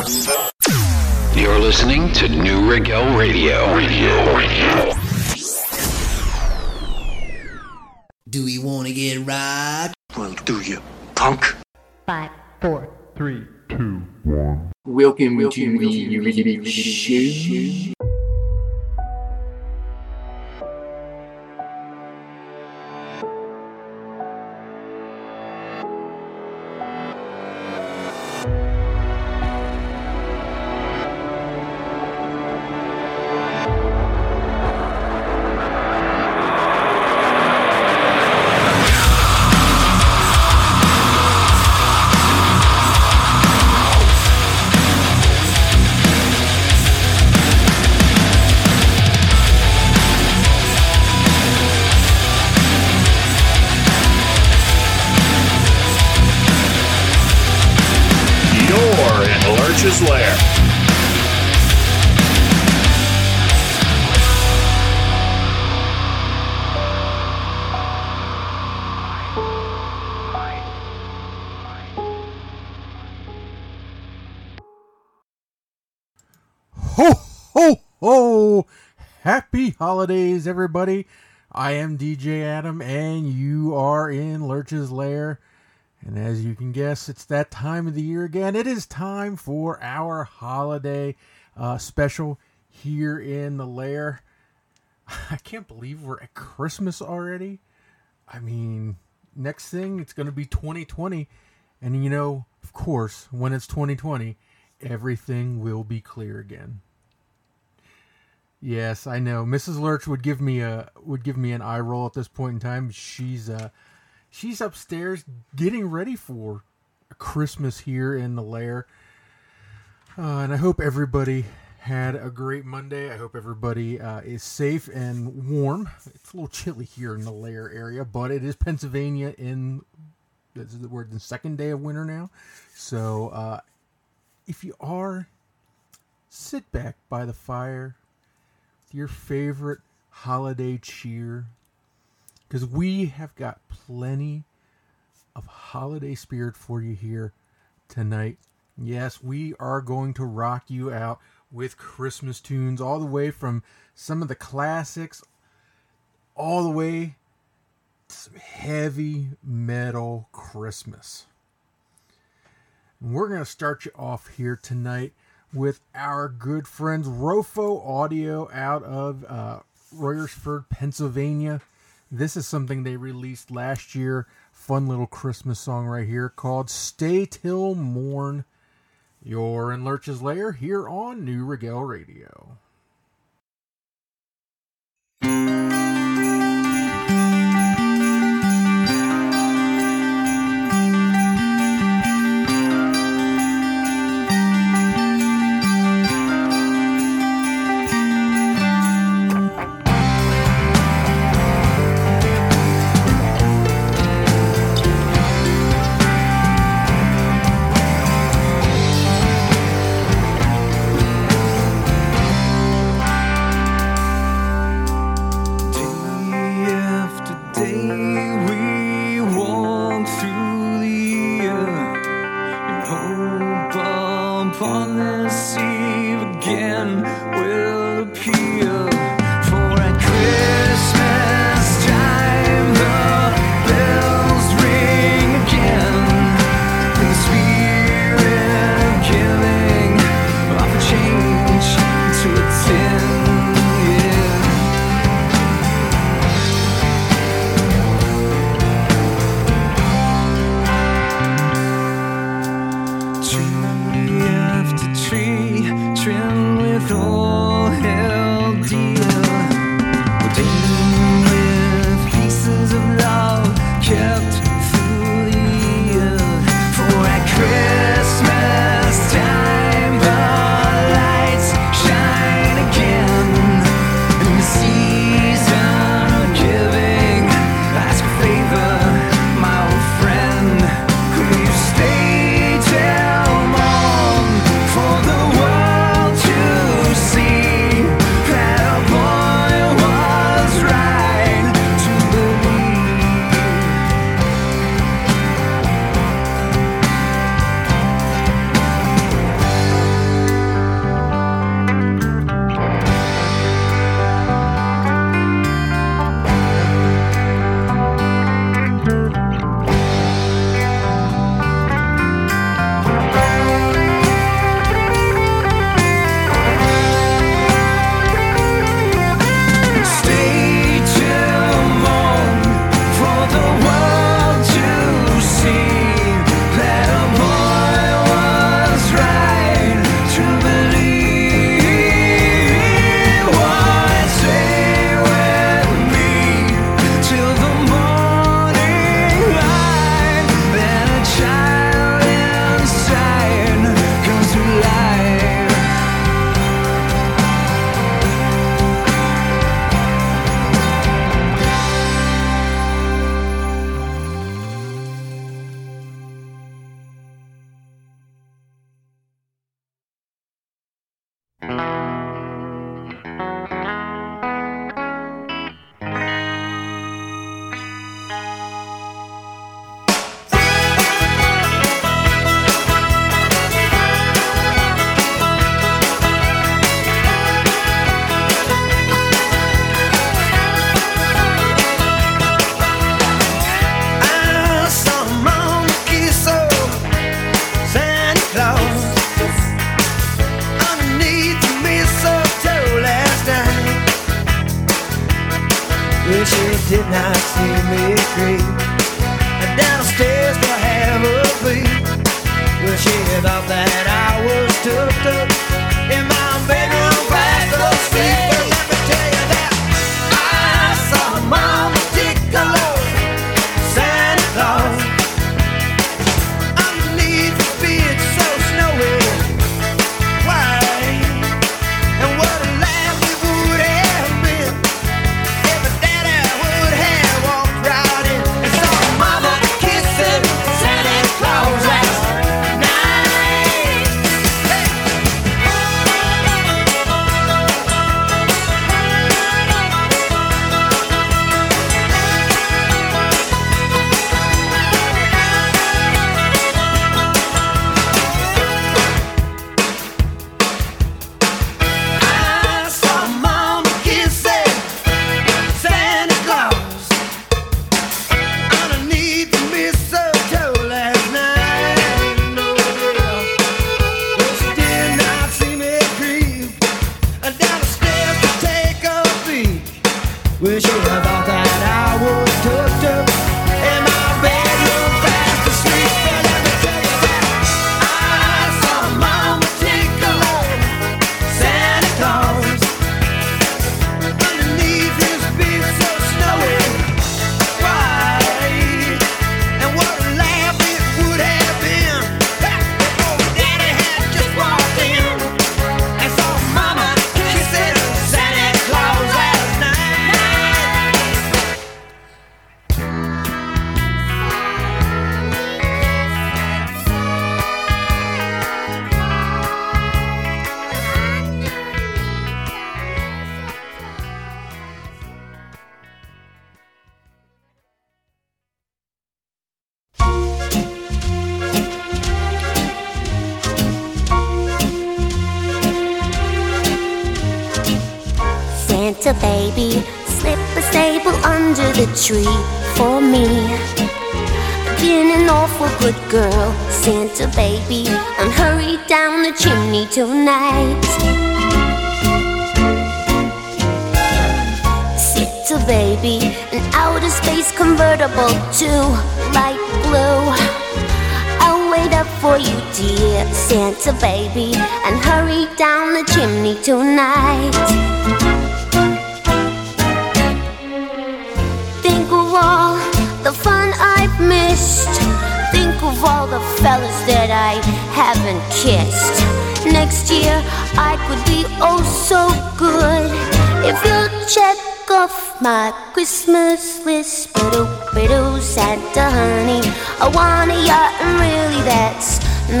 You're listening to Neue Regel Radio. Radio, radio. Do we want to get right? Well, do you, punk? Five, four, three, two, one. Welcome, Welcome to the show. holidays, everybody. I am DJ Adam, and you are in Lurch's Lair. And as you can guess, it's that time of the year again. It is time for our holiday uh, special here in the lair. I can't believe we're at Christmas already. I mean, next thing, it's going to be 2020. And you know, of course, when it's 2020, everything will be clear again. Yes, I know. Mrs. Lurch would give me a would give me an eye roll at this point in time. She's uh she's upstairs getting ready for Christmas here in the lair. Uh, and I hope everybody had a great Monday. I hope everybody uh, is safe and warm. It's a little chilly here in the lair area, but it is Pennsylvania in word the second day of winter now. So uh, if you are, sit back by the fire, your favorite holiday cheer because we have got plenty of holiday spirit for you here tonight. Yes, we are going to rock you out with Christmas tunes all the way from some of the classics all the way to some heavy metal Christmas. And we're going to start you off here tonight with our good friends Rofo Audio out of uh, Royersford, Pennsylvania. This is something they released last year. Fun little Christmas song right here called Stay Till Morn. You're in Lurch's Lair here on Neue Regel Radio. tonight. It's a baby, an outer space convertible to light blue. I'll wait up for you, dear Santa baby, and hurry down the chimney tonight.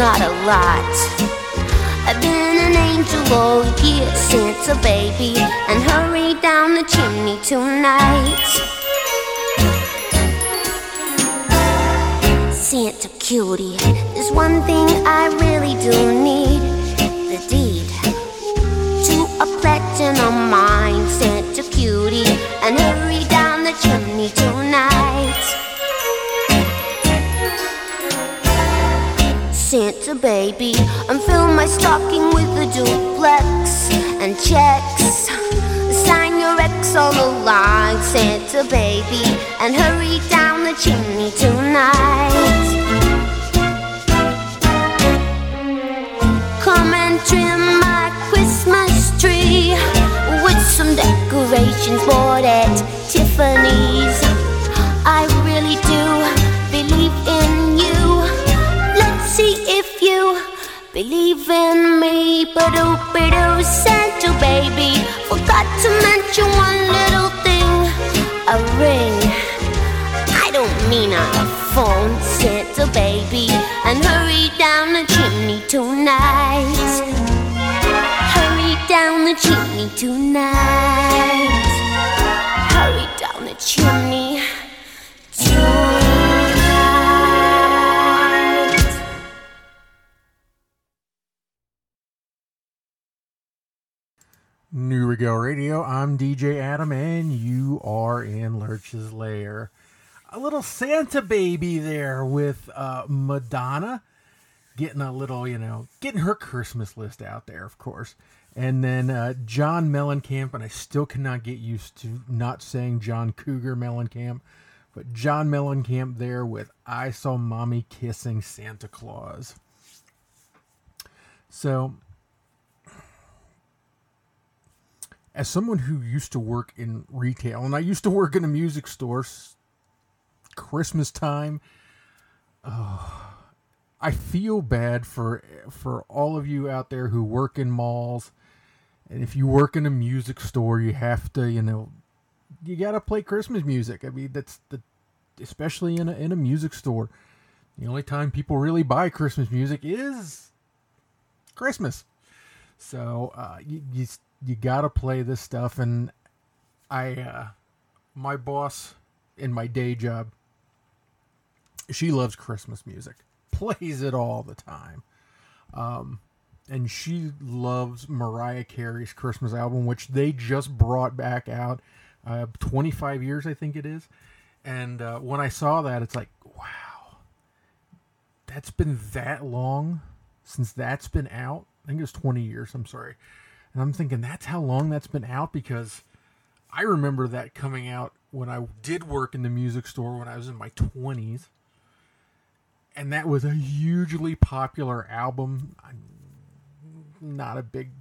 not a lot. I've been an angel all year since a baby, and hurry down the chimney tonight. Santa cutie, there's one thing I really do need. Santa Baby there with uh, Madonna getting a little, you know, getting her Christmas list out there, of course. And then uh, John Mellencamp, and I still cannot get used to not saying John Cougar Mellencamp, but John Mellencamp there with I Saw Mommy Kissing Santa Claus. So, as someone who used to work in retail, and I used to work in a music store Christmas time, oh, I feel bad for for all of you out there who work in malls, and if you work in a music store, you have to, you know, you gotta play Christmas music. I mean, that's the especially in a in a music store. The only time people really buy Christmas music is Christmas. So uh, you, you you gotta play this stuff, and I uh, my boss in my day job, she loves Christmas music, plays it all the time, um, and she loves Mariah Carey's Christmas album, which they just brought back out, uh, 25 years I think it is, and uh, when I saw that, it's like wow, that's been that long since that's been out. I think it was 20 years. I'm sorry. And I'm thinking that's how long that's been out because I remember that coming out when I did work in the music store when I was in my 20s. And that was a hugely popular album. I'm not a big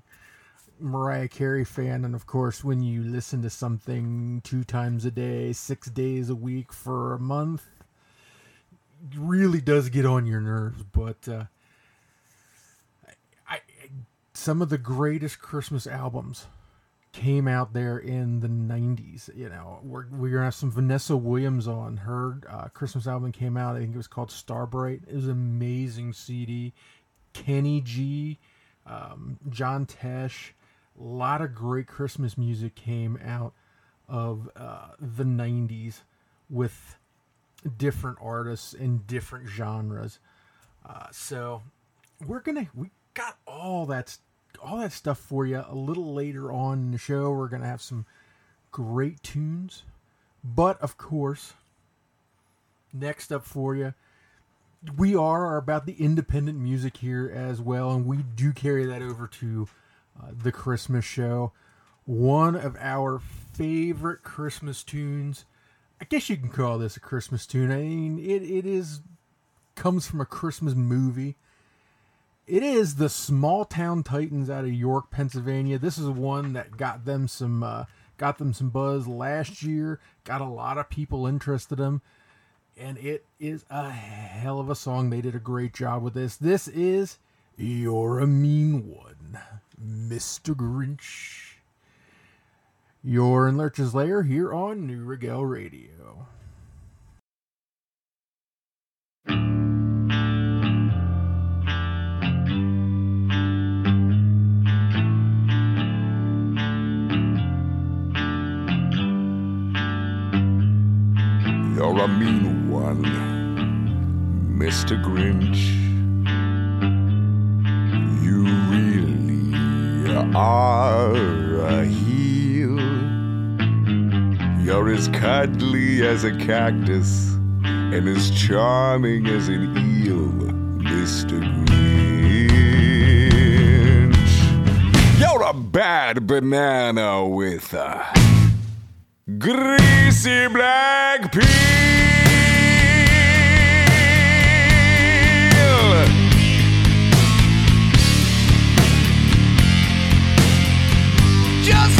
Mariah Carey fan. And of course, when you listen to something two times a day, six days a week for a month, really does get on your nerves. But, uh, I, some of the greatest Christmas albums came out there in the 90s. You know, we're, we're to have some Vanessa Williams on. Her uh, Christmas album came out, I think it was called Starbright. It was amazing CD. Kenny G, um, John Tesh, a lot of great Christmas music came out of uh, the 90s with different artists in different genres. Uh, so we're gonna we got all that all that stuff for you a little later on in the show. We're gonna have some great tunes, but of course, next up for you, we are about the independent music here as well, and we do carry that over to uh, the Christmas show. One of our favorite Christmas tunes. I guess you can call this a Christmas tune. I mean, it, it is comes from a Christmas movie. It is the Small Town Titans out of York, Pennsylvania. This is one that got them some uh, got them some buzz last year. Got a lot of people interested in them, and it is a hell of a song. They did a great job with this. This is "You're a Mean One," Mr. Grinch. You're in Lurch's Lair here on Neue Regel Radio. You're a mean one, Mr. Grinch. You really are a heel. You're as cuddly as a cactus and as charming as an eel, Mr. Grinch. You're a bad banana with a greasy black peel. Just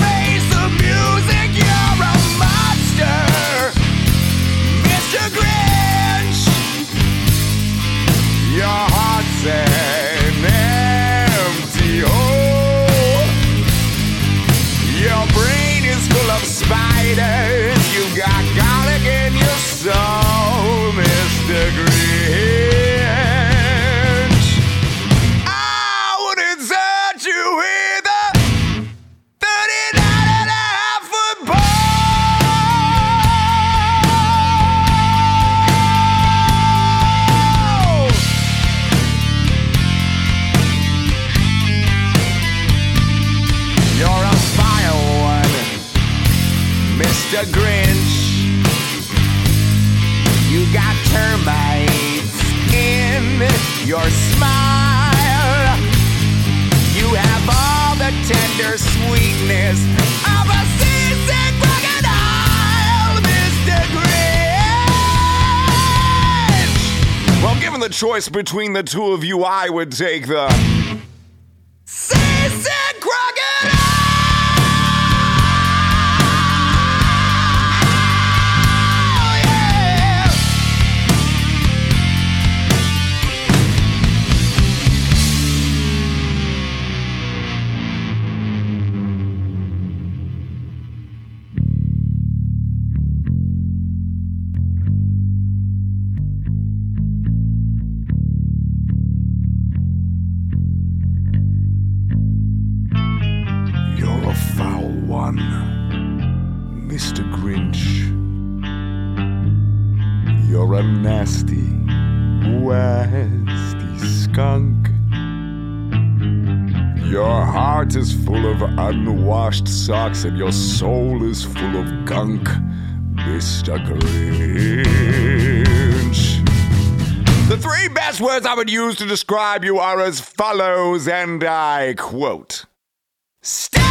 Well, given the choice between the two of you, I would take the Your heart is full of unwashed socks and your soul is full of gunk, Mr. Grinch. The three best words I would use to describe you are as follows, and I quote. Stag!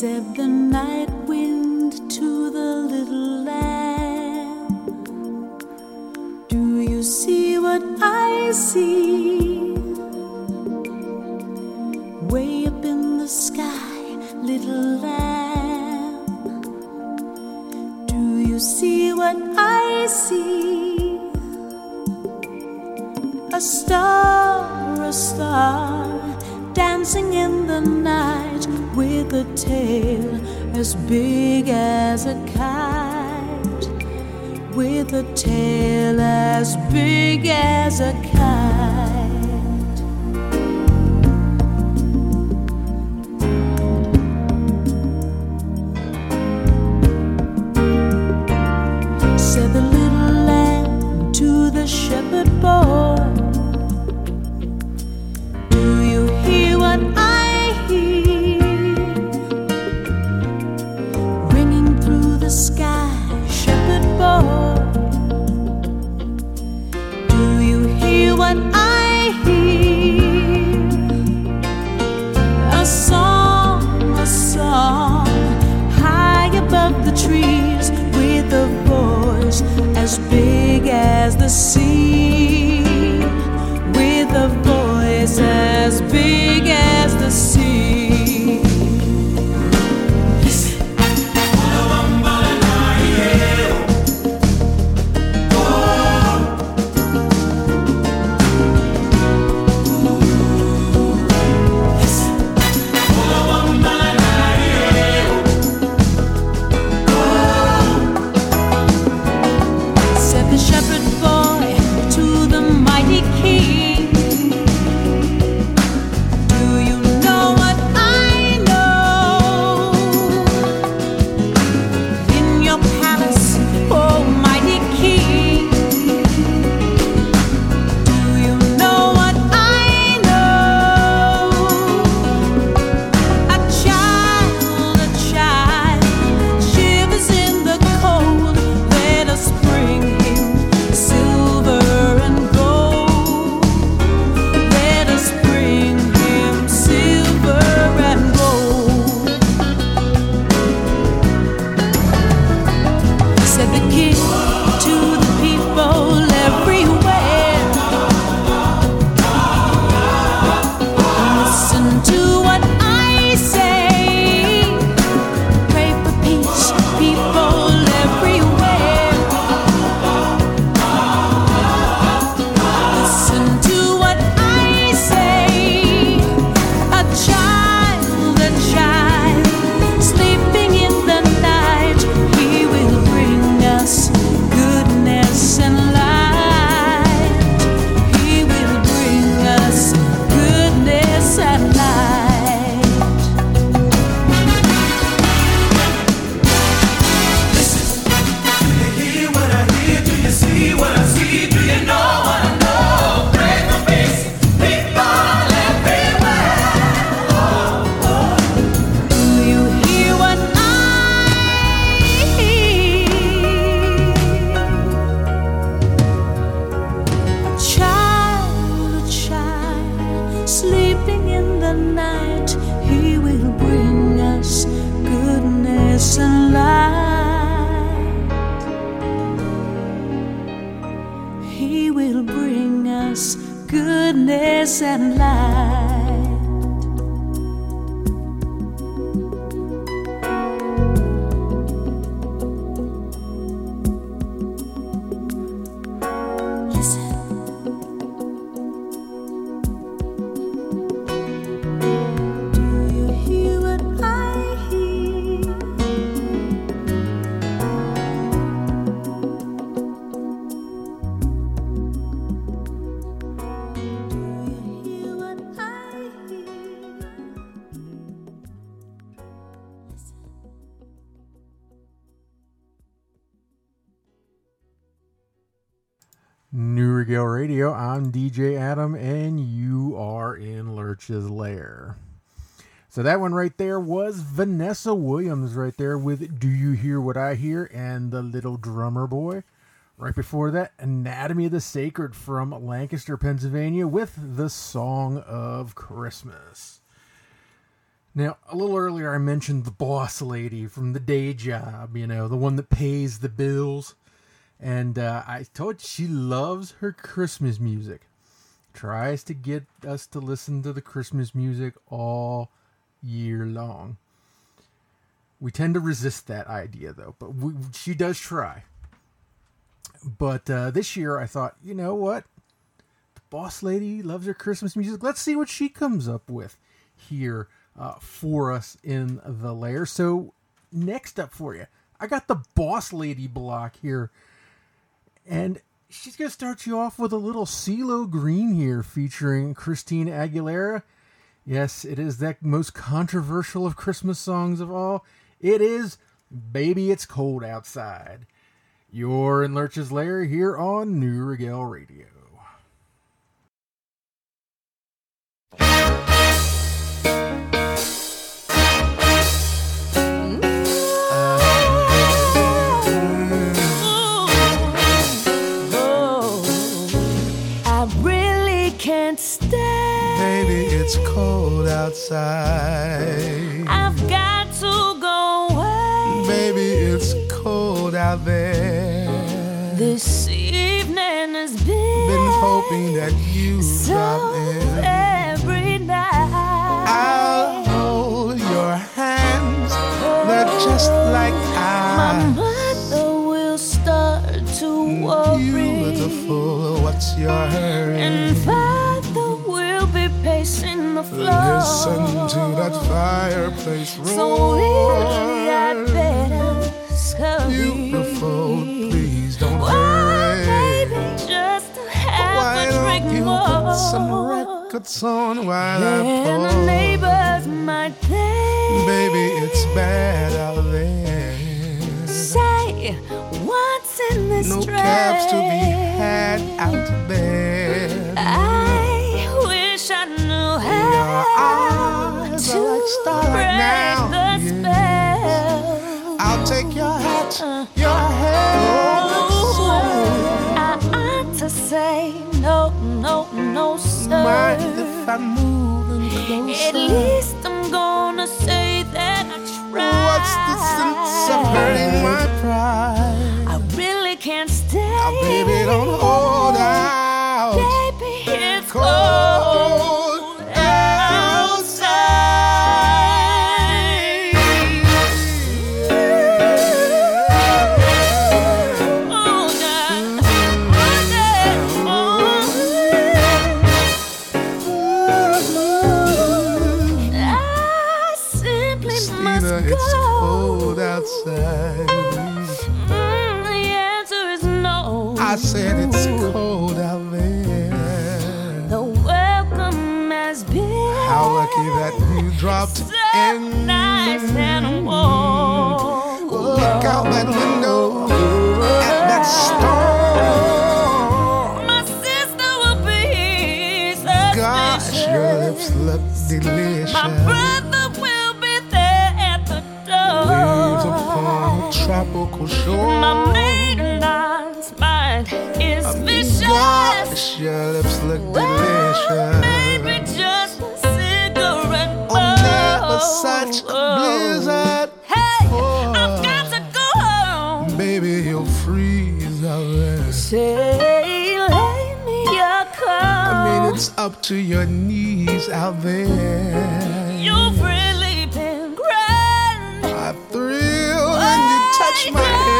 said the night wind to the little lamb, Do you see what I see? tail as big as a kite, with a tail as big as a So that one right there was Vanessa Williams right there with Do You Hear What I Hear and the Little Drummer Boy. Right before that, Anatomy of the Sacred from Lancaster, Pennsylvania with the Song of Christmas. Now, a little earlier, I mentioned the boss lady from the day job, you know, the one that pays the bills. And uh, I told you she loves her Christmas music. Tries to get us to listen to the Christmas music all year long. We tend to resist that idea, though, but we, she does try. But uh, this year, I thought, you know what? The boss lady loves her Christmas music. Let's see what she comes up with here uh, for us in the lair. So, next up for you, I got the boss lady block here. And she's going to start you off with a little CeeLo Green here featuring Christine Aguilera. Yes, it is that most controversial of Christmas songs of all. It is Baby It's Cold Outside. You're in Lurch's Lair here on Neue Regel Radio. Outside. I've got to go away. Baby, it's cold out there. This evening has been, Been hoping that you so drop in. every night. I'll hold your hands. They're just like Listen to that fireplace So really, I'd roar. better scurry. Beautiful, please don't Oh, hurry. baby, just to have Why a drink don't you more. put some records on while I and the neighbors might think. Baby, it's bad out there. Say, what's in this No dress? cabs to be had out there. I wish I Your eyes are like starlight now. the Yeah. spell. I'll take your hat, your hair. I ought to say no, no, no, sir. Mind if I'm moving closer? At least I'm gonna say that I tried. What's the sense of hurting my pride? I really can't stay. Now, baby, don't hold out. Baby, it's cold you dropped so in. nice and warm. Look out that window at that storm. My sister will be Gosh, your suspicious. lips look delicious. My brother will be there at the door. Waves upon a tropical shore. My maidens mind is vicious. Gosh, your lips look delicious. just a cigarette Oh, such a oh, oh. blizzard. Hey, before. I've got to go home. Baby, you'll freeze out there. Say, lend me your coat. I mean, it's up to your knees out there. You've really been grand. I thrill when you touch my Why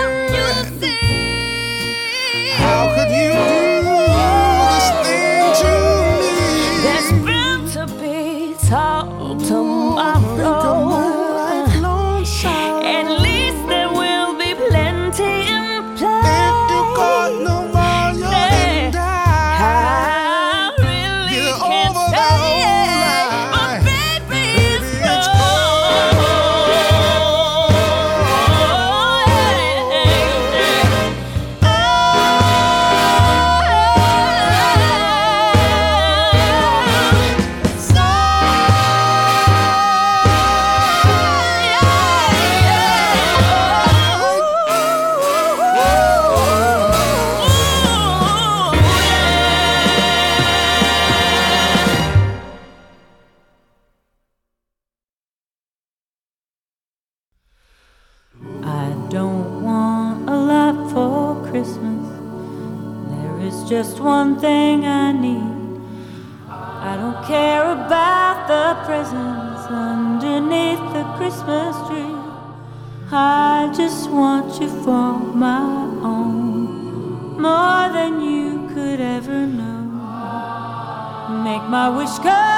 my wish come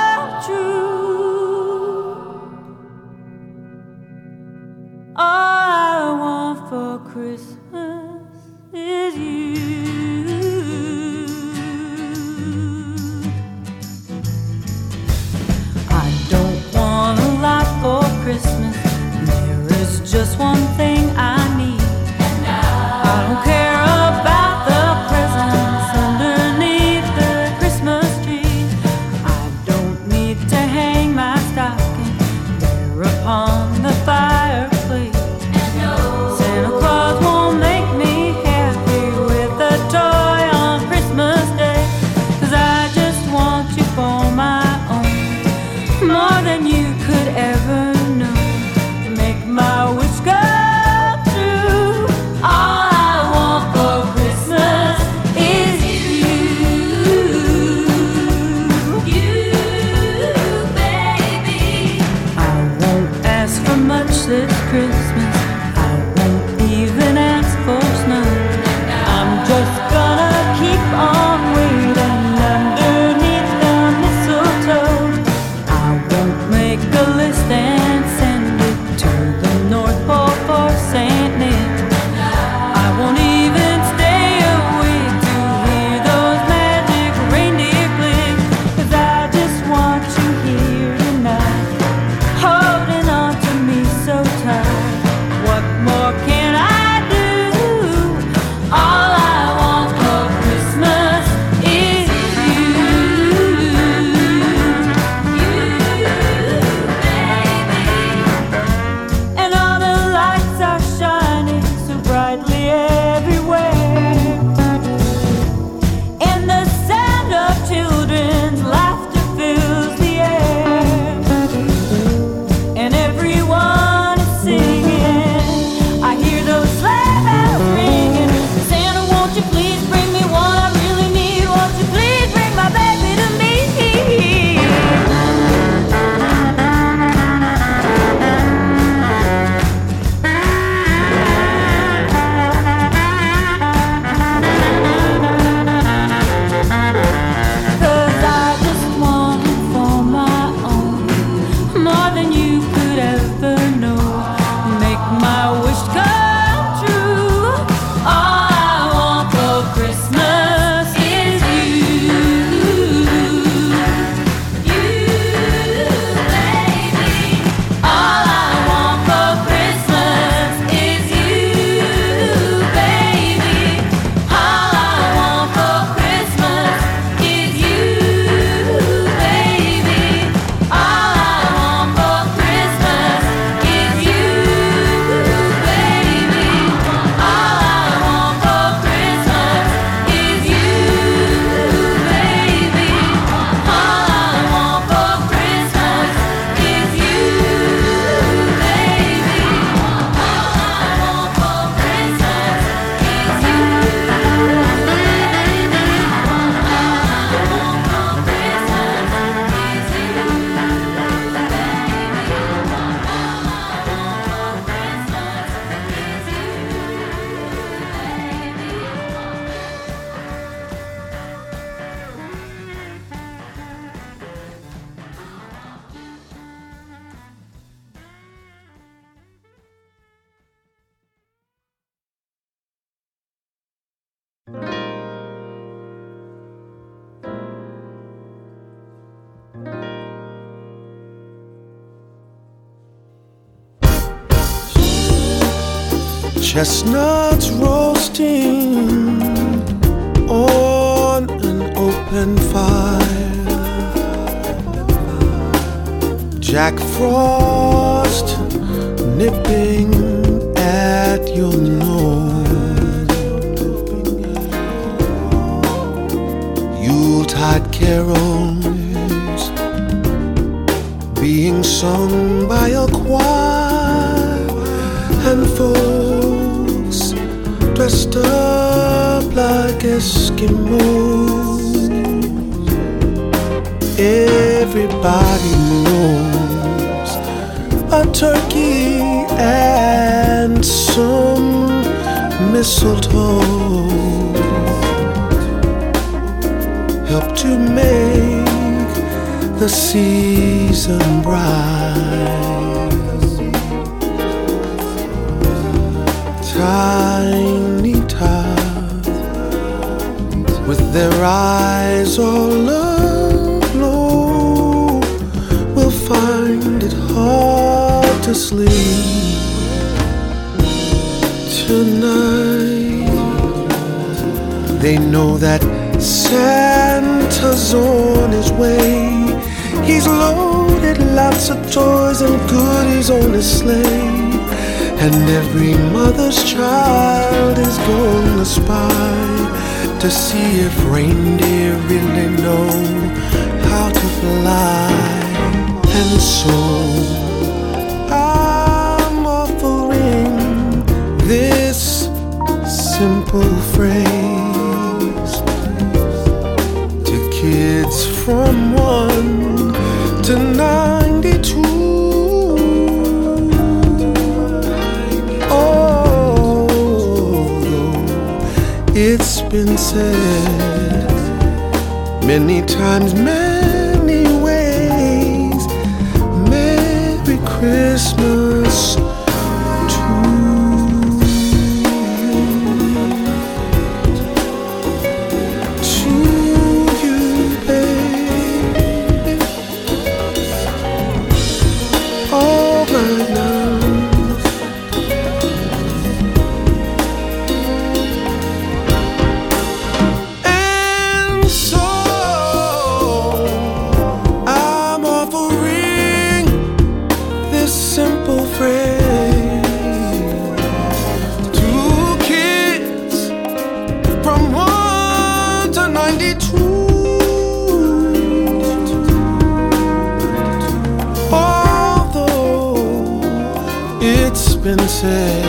been said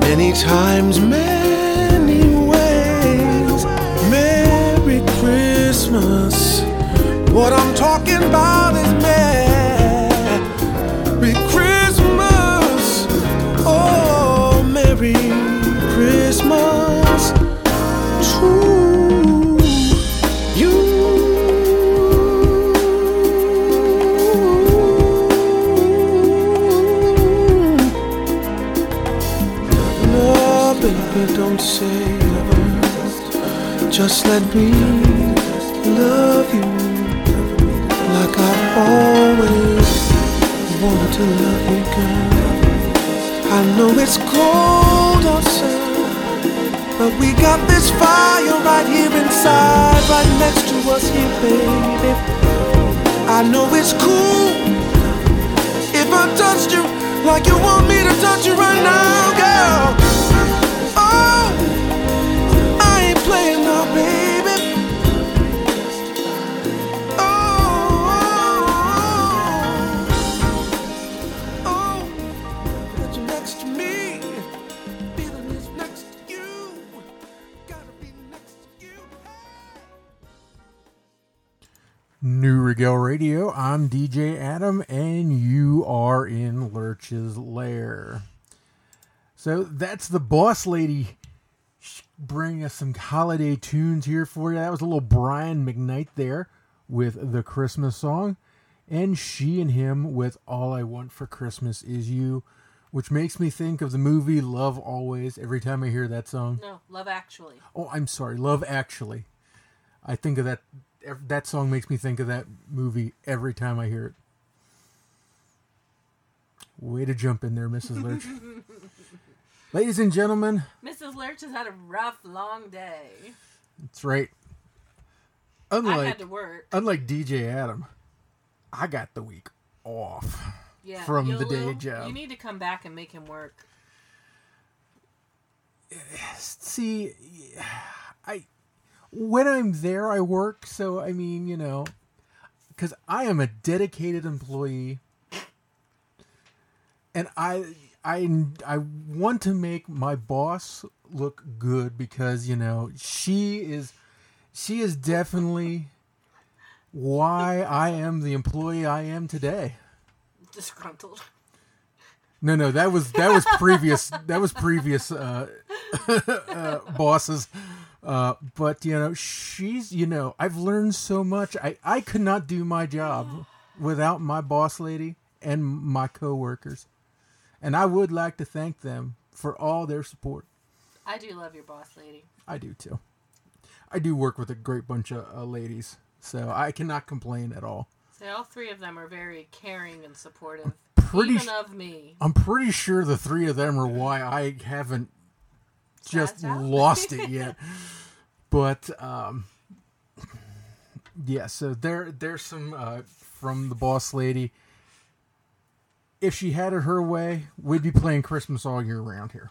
many times, many ways, Merry Christmas. What I'm talking about is Don't say word. Just let me love you like I always wanted to love you, girl. I know it's cold outside, but we got this fire right here inside, right next to us here, baby. I know it's cool if I touched you like you want me to touch you right now, girl. DJ Adam, and you are in Lurch's Lair. So that's the boss lady bringing us some holiday tunes here for you. That was a little Brian McKnight there with the Christmas song, and she and him with All I Want for Christmas Is You, which makes me think of the movie Love Always every time I hear that song. No, Love Actually. Oh, I'm sorry, Love Actually. I think of that. That song makes me think of that movie every time I hear it. Way to jump in there, Mrs. Lurch. Ladies and gentlemen, Mrs. Lurch has had a rough, long day. that's right. Unlike, I had to work. unlike DJ Adam, I got the week off Yeah, from the YOLO, day job. You need to come back and make him work. See, I when I'm there, I work. So I mean, you know, because I am a dedicated employee, and I I I want to make my boss look good because you know she is she is definitely why I am the employee I am today. Disgruntled. No, no, that was that was previous that was previous uh, uh, bosses. Uh, but you know, she's you know, I've learned so much. I I could not do my job without my boss lady and my coworkers, and I would like to thank them for all their support. I do love your boss lady. I do too. I do work with a great bunch of uh, ladies, so I cannot complain at all. So all three of them are very caring and supportive, Pretty even of me. I'm pretty sure the three of them are why I haven't just lost it yet. But um, yeah, so there there's some uh, from the boss lady. If she had it her way, we'd be playing Christmas all year round here.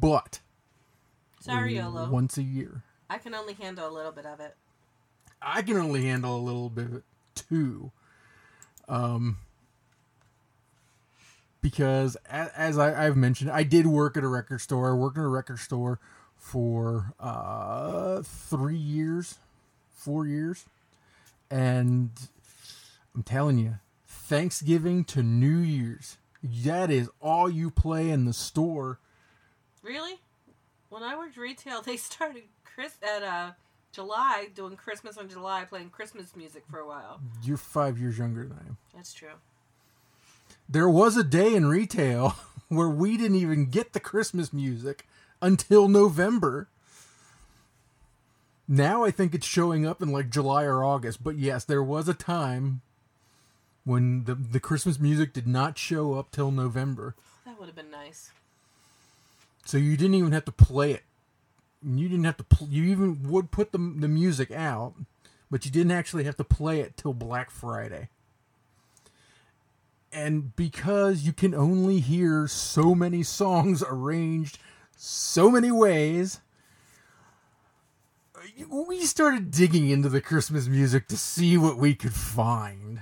But Sorry, YOLO. once a year, I can only handle a little bit of it. I can only handle a little bit of it too. Um, because as, as I, I've mentioned, I did work at a record store. I worked at a record store for uh, three years, four years, and I'm telling you, Thanksgiving to New Year's, that is all you play in the store. Really? When I worked retail, they started Chris at uh July doing Christmas in July, playing Christmas music for a while. You're five years younger than I am. That's true. There was a day in retail where we didn't even get the Christmas music until November. Now I think it's showing up in like July or August, but yes, there was a time when the the Christmas music did not show up till November. That would have been nice. So you didn't even have to play it. You didn't have to pl- you even would put the the music out, but you didn't actually have to play it till Black Friday. And because you can only hear so many songs arranged so many ways, we started digging into the Christmas music to see what we could find.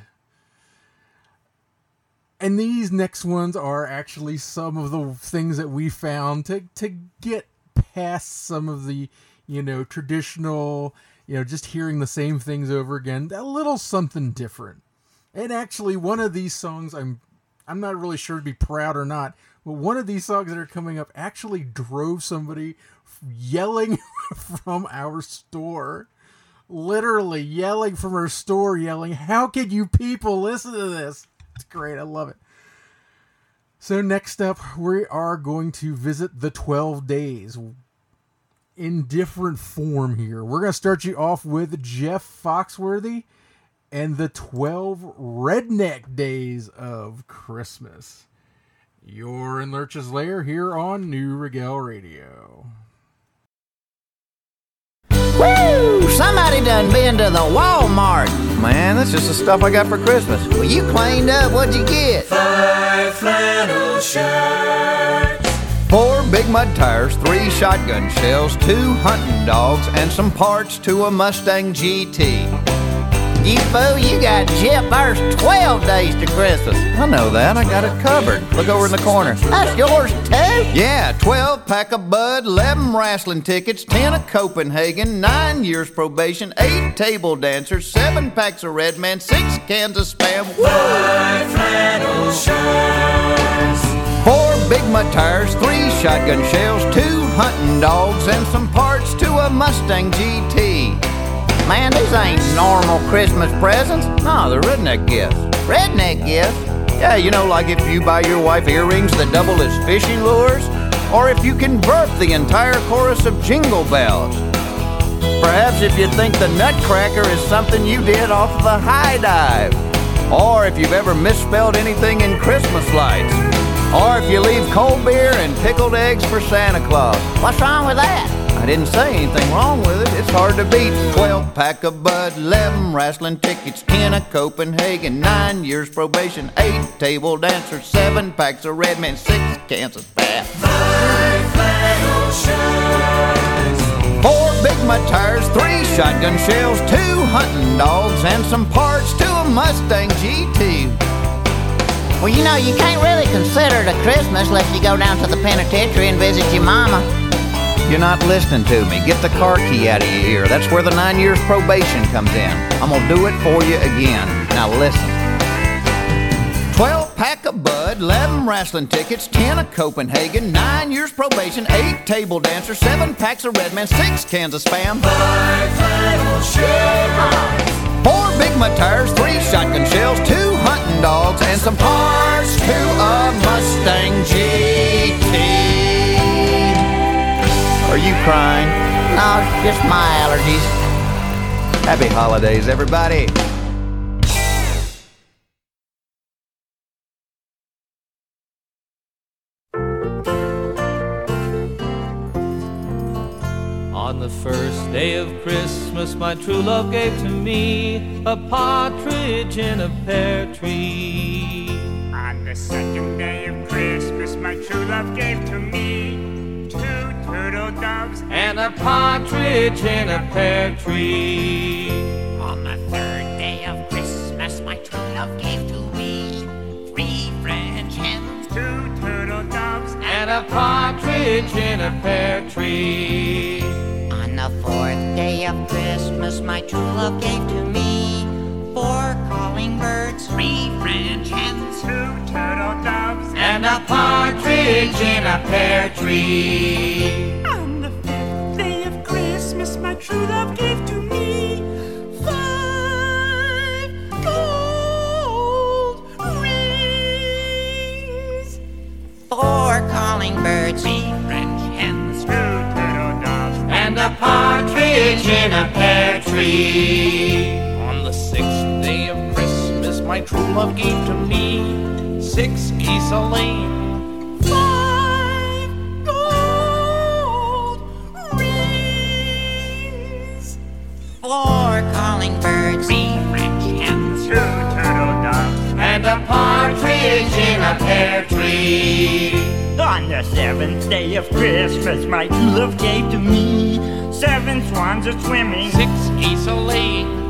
And these next ones are actually some of the things that we found to to get past some of the, you know, traditional, you know, just hearing the same things over again, a little something different. And actually one of these songs I'm I'm not really sure to be proud or not, but one of these songs that are coming up actually drove somebody yelling from our store. Literally yelling from our store, yelling, How can you people listen to this? It's great. I love it. So, next up, we are going to visit the 12 days in different form here. We're going to start you off with Jeff Foxworthy and the 12 redneck days of Christmas. You're in Lurch's Lair here on Neue Regel Radio. Woo! Somebody done been to the Walmart. Man, that's just the stuff I got for Christmas. Well, you cleaned up. What'd you get? Five flannel shirts. Four big mud tires, three shotgun shells, two hunting dogs, and some parts to a Mustang GT. You fool, you got Jeff There's 12 days to Christmas. I know that. I got it covered. Look over in the corner. That's yours too? Yeah, 12 pack of Bud, 11 wrestling tickets, 10 of Copenhagen, 9 years probation, 8 table dancers, 7 packs of Red Man, 6 cans of Spam. Flannel shirts. Four big mud tires, 3 shotgun shells, 2 hunting dogs, and some parts to a Mustang GT. Man, these ain't normal Christmas presents. No, they're redneck gifts. Redneck gifts. Yeah, you know, like if you buy your wife earrings that double as fishing lures, or if you can burp the entire chorus of jingle bells. Perhaps if you think the Nutcracker is something you did off of a high dive, or if you've ever misspelled anything in Christmas lights, or if you leave cold beer and pickled eggs for Santa Claus. What's wrong with that? I didn't say anything wrong with it. It's hard to beat. 12 pack of Bud, 11 wrestling tickets, 10 of Copenhagen, 9 years probation, 8 table dancers, 7 packs of Red Man, 6 cans of Spam. Five flannel shirts. 4 big mud tires, 3 shotgun shells, 2 hunting dogs, and some parts to a Mustang GT. Well, you know, you can't really consider it a Christmas unless you go down to the penitentiary and visit your mama. You're not listening to me. Get the car key out of your ear. That's where the nine years probation comes in. I'm gonna do it for you again. Now listen. 12 pack of Bud, 11 wrestling tickets, 10 of Copenhagen, 9 years probation, 8 table dancers, 7 packs of Redman, 6 cans of Spam, 4 Big Mud tires, 3 shotgun shells, 2 hunting dogs, and some parts to a Mustang GT. Are you crying? No, just my allergies. Happy holidays, everybody. On the first day of Christmas, my true love gave to me a partridge in a pear tree. On the second day of Christmas, my true love gave to me two turtle doves And a partridge in a pear tree. On the third day of Christmas, my true love gave to me three French hens, two turtle doves And a partridge in a pear tree. On the fourth day of Christmas, my true love gave to me four calling birds, three French hens, two turtle doves And a partridge in a pear tree. On the fifth day of Christmas, my true love gave to me five gold rings. four calling birds, three French hens, Two turtle doves And a partridge in a pear tree. My true love gave to me six geese a laying. five gold rings. four calling birds, three hens, Two turtle doves And a partridge in a pear tree. On the seventh day of Christmas, my true love gave to me seven swans a swimming, Six geese a laying.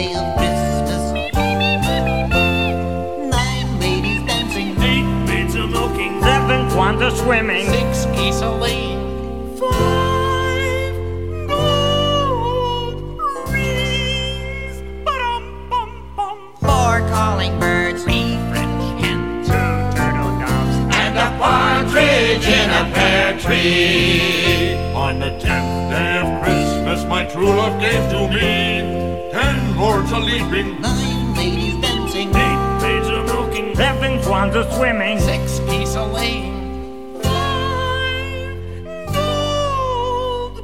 On the ninth day of Christmas, nine ladies dancing, Eight maids a milking. seven swans a swimming, Six geese a laying. five gold rings. Ba-dum, bum, bum. four calling birds, three French hens, Two turtle doves, And a partridge in a pear tree. On the tenth day of Christmas, my true love gave to me ten lords a leaping. nine ladies dancing, Eight maids a milking. seven swans a swimming, Six geese a laying. five gold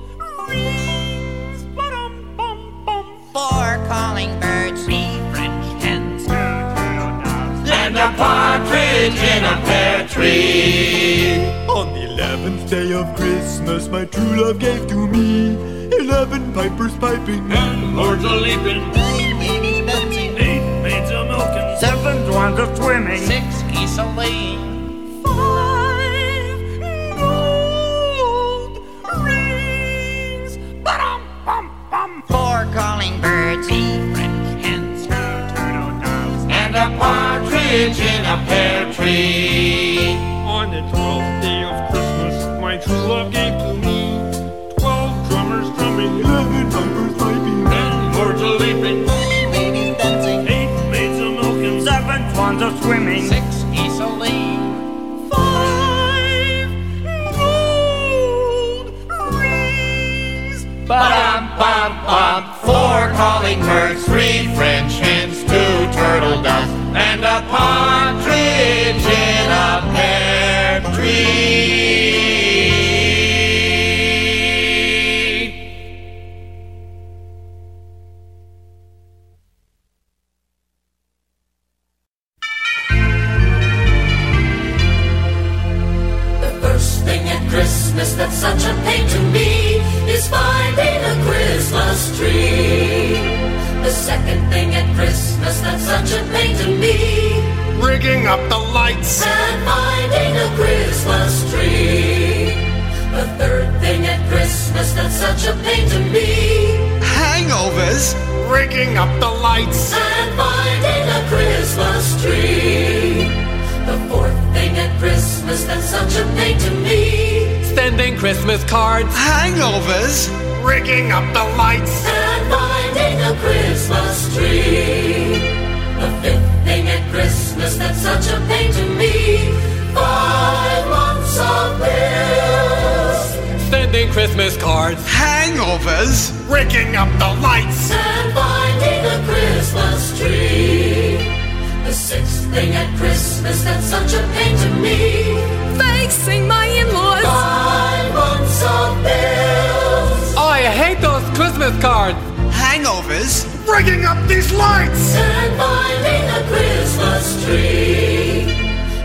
rings. Ba-dum, bum, bum. four calling birds, three French hens, Two turtle doves, And a partridge in a pear tree. On the eleventh day of Christmas, my true love gave to me eleven pipers piping. Ten lords a leaping. Rings. Ba-dum, bum, bum. four calling birds, three French hens, Two turtle doves, And a partridge in a pear tree. Swimming, Six laying. five gold rings. Ba-dum, bum, bum. Four calling birds, three French hens, two turtle doves, and a partridge tree. The second thing at Christmas that's such a pain to me. Rigging up the lights and finding a Christmas tree. The third thing at Christmas that's such a pain to me. Hangovers. Rigging up the lights and finding a Christmas tree. The fourth thing at Christmas that's such a pain to me. Sending Christmas cards. Hangovers Rigging up the lights. And finding a Christmas tree. The fifth thing at Christmas that's such a pain to me. Five months of bills. Sending Christmas cards. Hangovers. Rigging up the lights. And finding a Christmas tree. The sixth thing at Christmas that's such a pain to me. Facing my in-laws. Five months of bills. I hate those Christmas cards. Hangovers. Rigging up these lights. And finding a Christmas tree.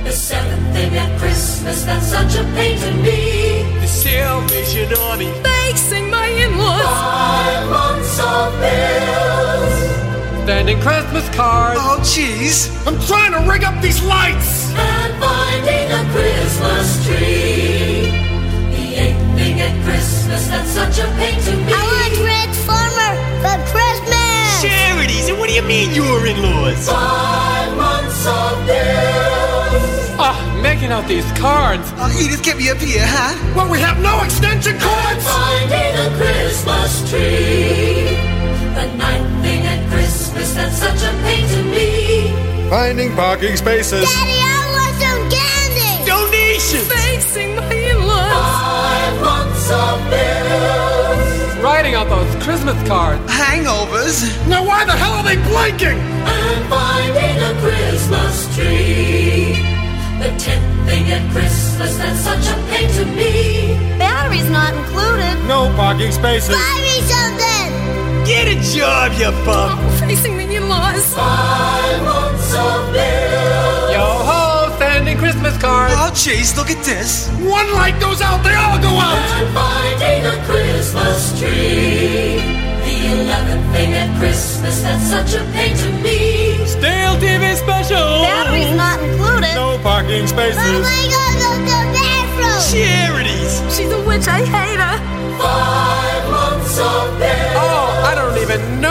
The seventh thing at Christmas that's such a pain to me. The Salvation Army. Facing my in-laws. Five months of bills. Sending Christmas cards. Oh, jeez. I'm trying to rig up these lights. And finding a Christmas tree. The eighth at Christmas that's such a pain to me. I want Transformer for Christmas. Charities, and what do you mean you're in-laws? Five months of bills. Ah, making out these cards. Oh, Edith, get me up here, huh? Well, we have no extension cords. Finding a Christmas tree. The ninth thing at Christmas that's such a pain to me. Finding parking spaces. Daddy, Writing out those Christmas cards. Hangovers. Now, why the hell are they blinking? And finding a Christmas tree. The tenth thing at Christmas that's such a pain to me. Batteries not included. No parking spaces. Buy me something. Get a job, you bum. Facing the in-laws. Five months of bills. Yo ho, sending Christmas cards. Oh, jeez, look at this. One light goes out, they all go out. And finding a Christmas tree. The eleventh thing at Christmas that's such a pain to me. Stale TV special. Batteries not included. No parking spaces. Oh my God, go to the bathroom. Charities. She's a witch. I hate her. Five months of bills. Oh, I don't even know half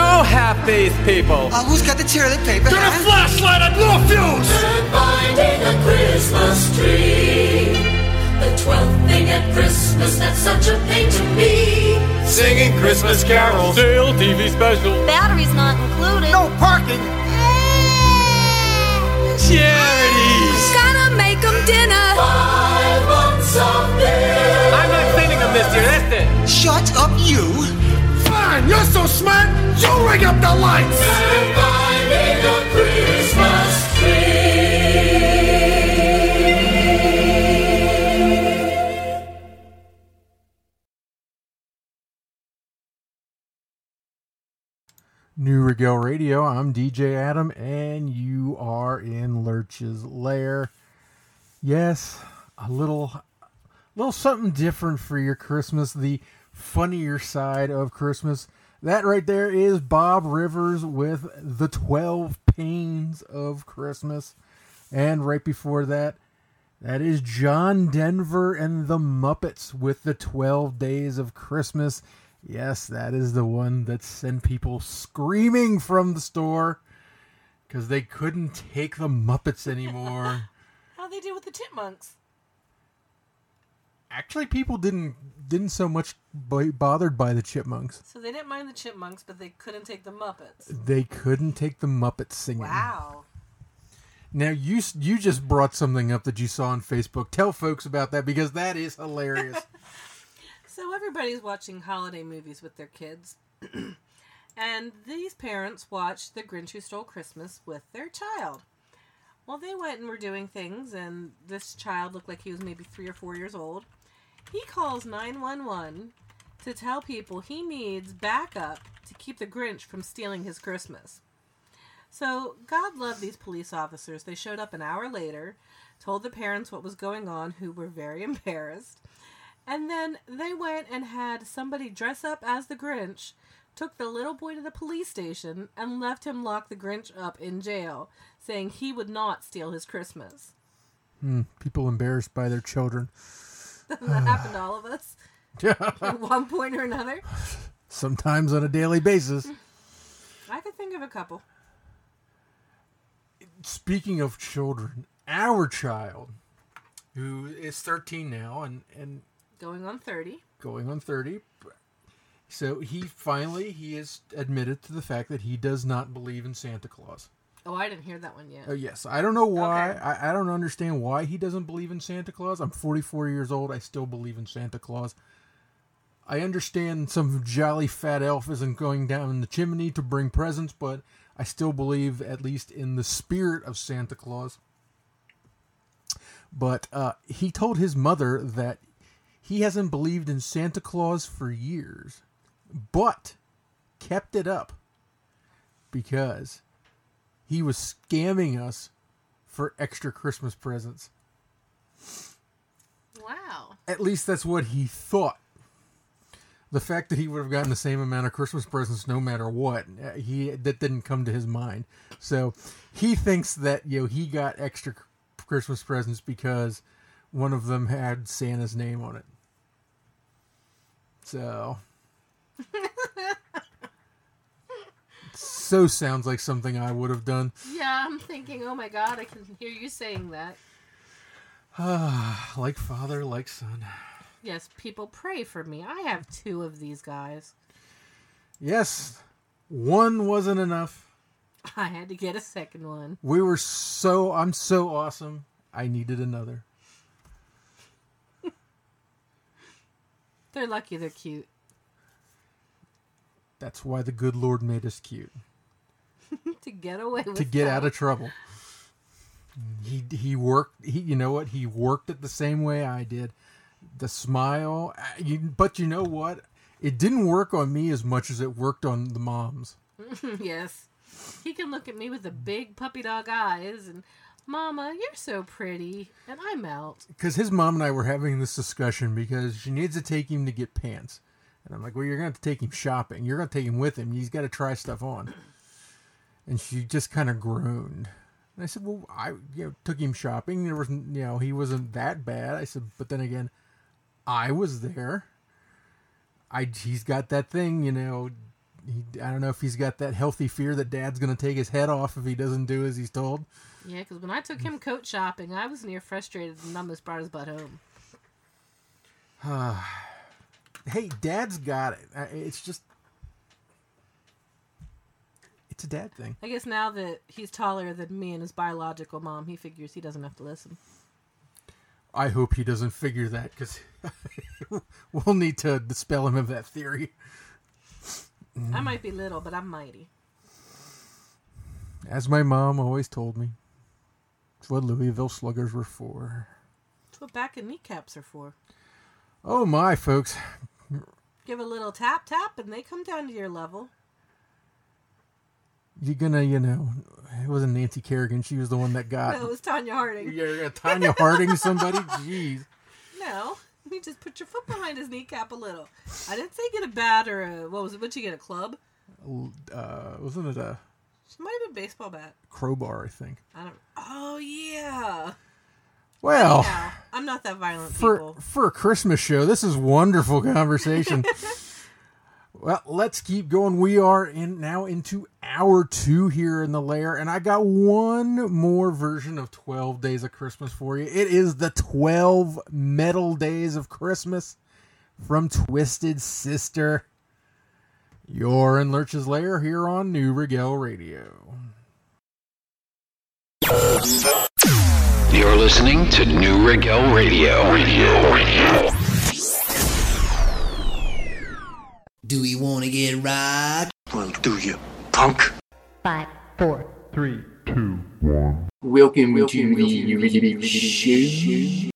these people. Oh, who's got the toilet paper? Get a flashlight, I blew a fuse. And finding a Christmas tree. The twelfth thing at Christmas that's such a pain to me. Singing Christmas carols. Stale TV special. Batteries not included. No parking. Charities. Gotta make them dinner. Five months of bills. I'm not sending them this year, that's it. Shut up, you. Fine, you're so smart. You rig up the lights. And finding a Christmas tree. Neue Regel Radio. I'm DJ Adam, and you are in Lurch's Lair. Yes, a little, little something different for your Christmas. The funnier side of Christmas. That right there is Bob Rivers with the Twelve Pains of Christmas, and right before that, that is John Denver and the Muppets with the Twelve Days of Christmas. Yes, that is the one that sent people screaming from the store because they couldn't take the Muppets anymore. How'd they do with the chipmunks? Actually, people didn't didn't so much b- bothered by the Chipmunks. So they didn't mind the chipmunks, but they couldn't take the Muppets. They couldn't take the Muppets singing. Wow. Now you you just brought something up that you saw on Facebook. Tell folks about that because that is hilarious. So everybody's watching holiday movies with their kids. and these parents watched The Grinch Who Stole Christmas with their child. Well, they went and were doing things, and this child looked like he was maybe three or four years old. He calls 911 to tell people he needs backup to keep the Grinch from stealing his Christmas. So, God love these police officers. They showed up an hour later, told the parents what was going on, who were very embarrassed. And then they went and had somebody dress up as the Grinch, took the little boy to the police station and left him lock the Grinch up in jail, saying he would not steal his Christmas. Hmm, people embarrassed by their children. that happened to all of us at one point or another. Sometimes on a daily basis. I could think of a couple. Speaking of children, our child, who is 13 now and, and Going on 30. going on 30, so he finally he has admitted to the fact that he does not believe in Santa Claus. Oh, I didn't hear that one yet. Oh yes, I don't know why. I, I don't understand why he doesn't believe in Santa Claus. I'm 44 years old. I still believe in Santa Claus. I understand some jolly fat elf isn't going down the chimney to bring presents, but I still believe at least in the spirit of Santa Claus. But uh, he told his mother that he hasn't believed in Santa Claus for years, but kept it up because he was scamming us for extra Christmas presents. Wow. At least that's what he thought. The fact that he would have gotten the same amount of Christmas presents no matter what, uh, he that didn't come to his mind. So he thinks that you know he got extra Christmas presents because one of them had Santa's name on it. So so sounds like something I would have done. Yeah, I'm thinking, oh my god, I can hear you saying that. like father, like son. Yes, people pray for me. I have two of these guys. Yes, one wasn't enough. I had to get a second one. We were so I'm so awesome. I needed another. They're lucky they're cute. That's why the good Lord made us cute to get away with to get out of trouble. He he worked. He you know what? He worked it the same way I did. The smile, you, but you know what? It didn't work on me as much as it worked on the moms. yes. He can look at me with the big puppy dog eyes and Mama, you're so pretty. And I melt. because his mom and I were having this discussion because she needs to take him to get pants, and I'm like, well, you're gonna have to take him shopping. You're gonna take him with him. He's got to try stuff on. And she just kind of groaned. And I said, well, I you know took him shopping. There was you know he wasn't that bad. I said, but then again, I was there. I he's got that thing, you know. He, I don't know if he's got that healthy fear that Dad's gonna take his head off if he doesn't do as he's told. Yeah, because when I took him coat shopping, I was near frustrated and almost brought his butt home. Hey, Dad's got it. Uh, It's just, it's a dad thing. I guess now that he's taller than me and his biological mom, he figures he doesn't have to listen. I hope he doesn't figure that because we'll need to dispel him of that theory. I might be little, but I'm mighty. As my mom always told me, it's what Louisville sluggers were for. That's what back and kneecaps are for. Oh my, folks. Give a little tap tap and they come down to your level. You're gonna, you know, it wasn't Nancy Kerrigan. She was the one that got. no, it was Tonya Harding. You're gonna Tonya Harding somebody? Jeez. No, you just put your foot behind his kneecap a little. I didn't say get a bat or a what was it? What'd you get? A club? Uh, wasn't it a It might have been a baseball bat. crowbar? I think. I don't. Oh yeah. Well, Yeah, I'm not that violent, for people. for a Christmas show, this is wonderful conversation. well, let's keep going. We are in now into hour two here in the lair, and I got one more version of Twelve Days of Christmas for you. It is the Twelve Metal Days of Christmas from Twisted Sister. You're in Lurch's Lair here on Neue Regel Radio. You're listening to Neue Regel Radio. Radio. Radio. Do we want to get right? Well, do you, punk? Five, four, Three, two, one. Welcome, to the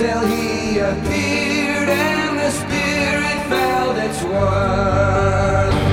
Till he appeared and the spirit felt its worth.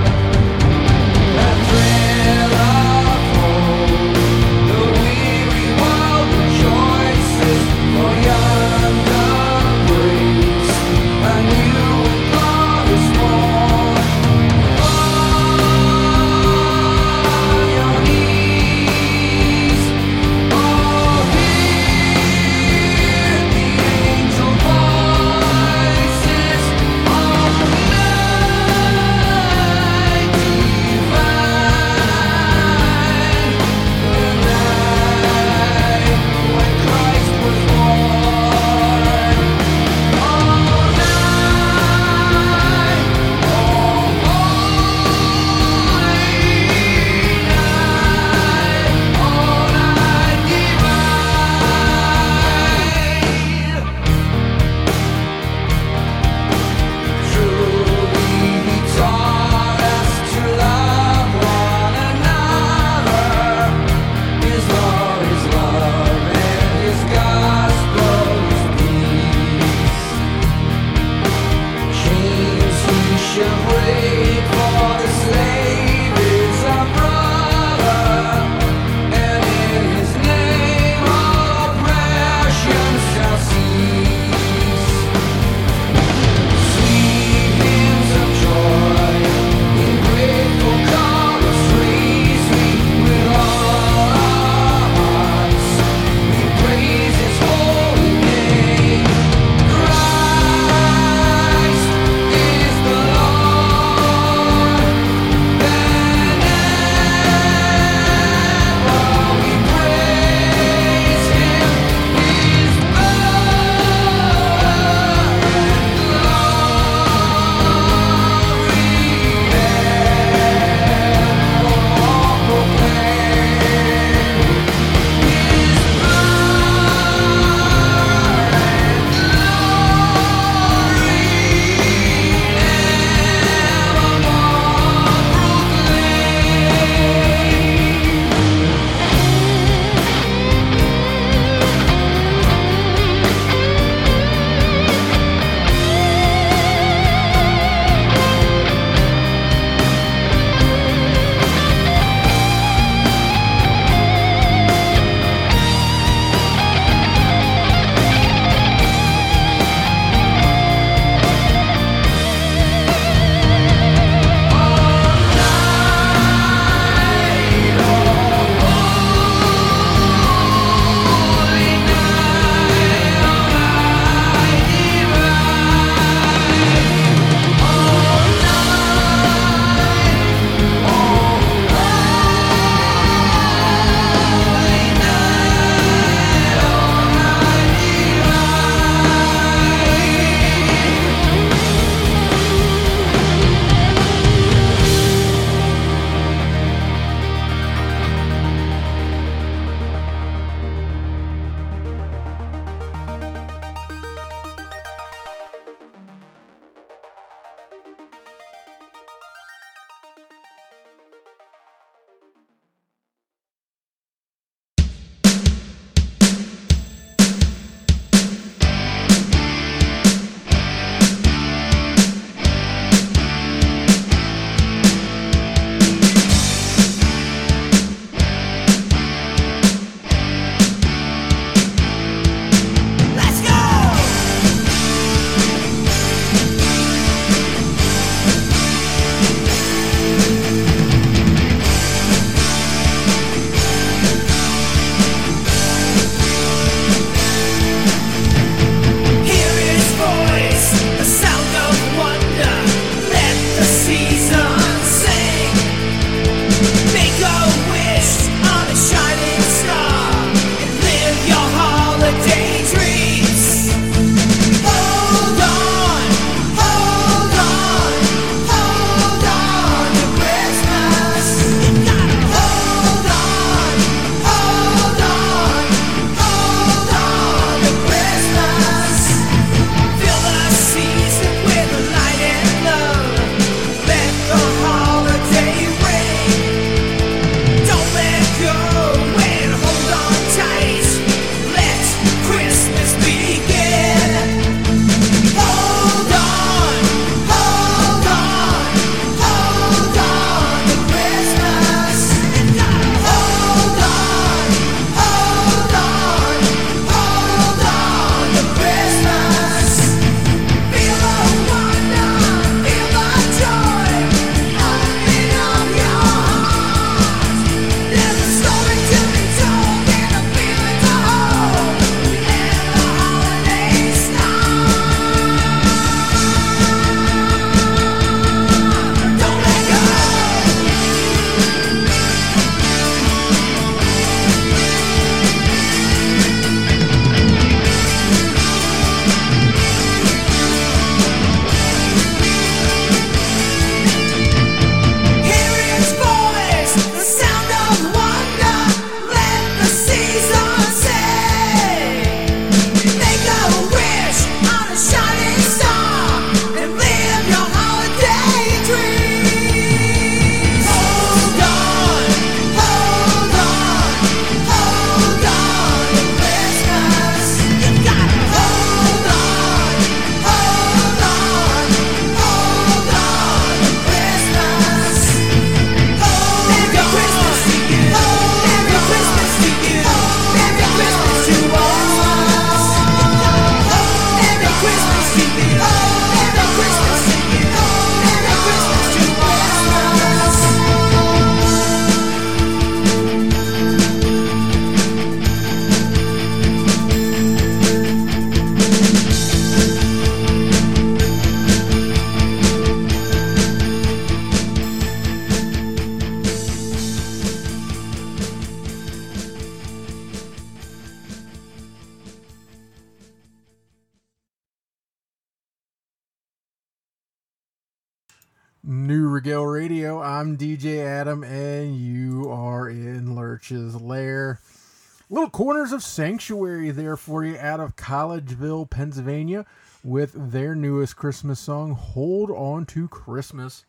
Little corners of sanctuary there for you out of Collegeville, Pennsylvania, with their newest Christmas song, Hold On to Christmas.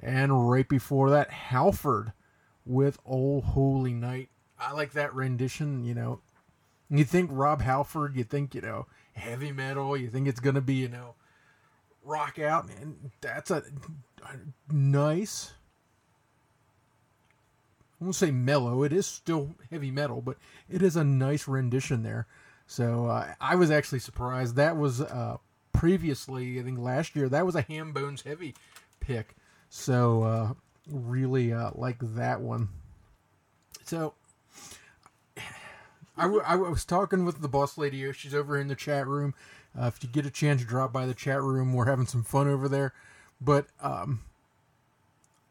And right before that, Halford with Old Holy Night. I like that rendition, you know. You think Rob Halford, you think, you know, heavy metal, you think it's going to be, you know, rock out, and that's a, a nice. I won't say mellow. It is still heavy metal, but it is a nice rendition there. So uh, I was actually surprised. That was uh, previously, I think last year, that was a Hambone's Heavy pick. So uh, really uh, like that one. So I, w- I was talking with the boss lady. She's over in the chat room. Uh, if you get a chance to drop by the chat room, we're having some fun over there. But um,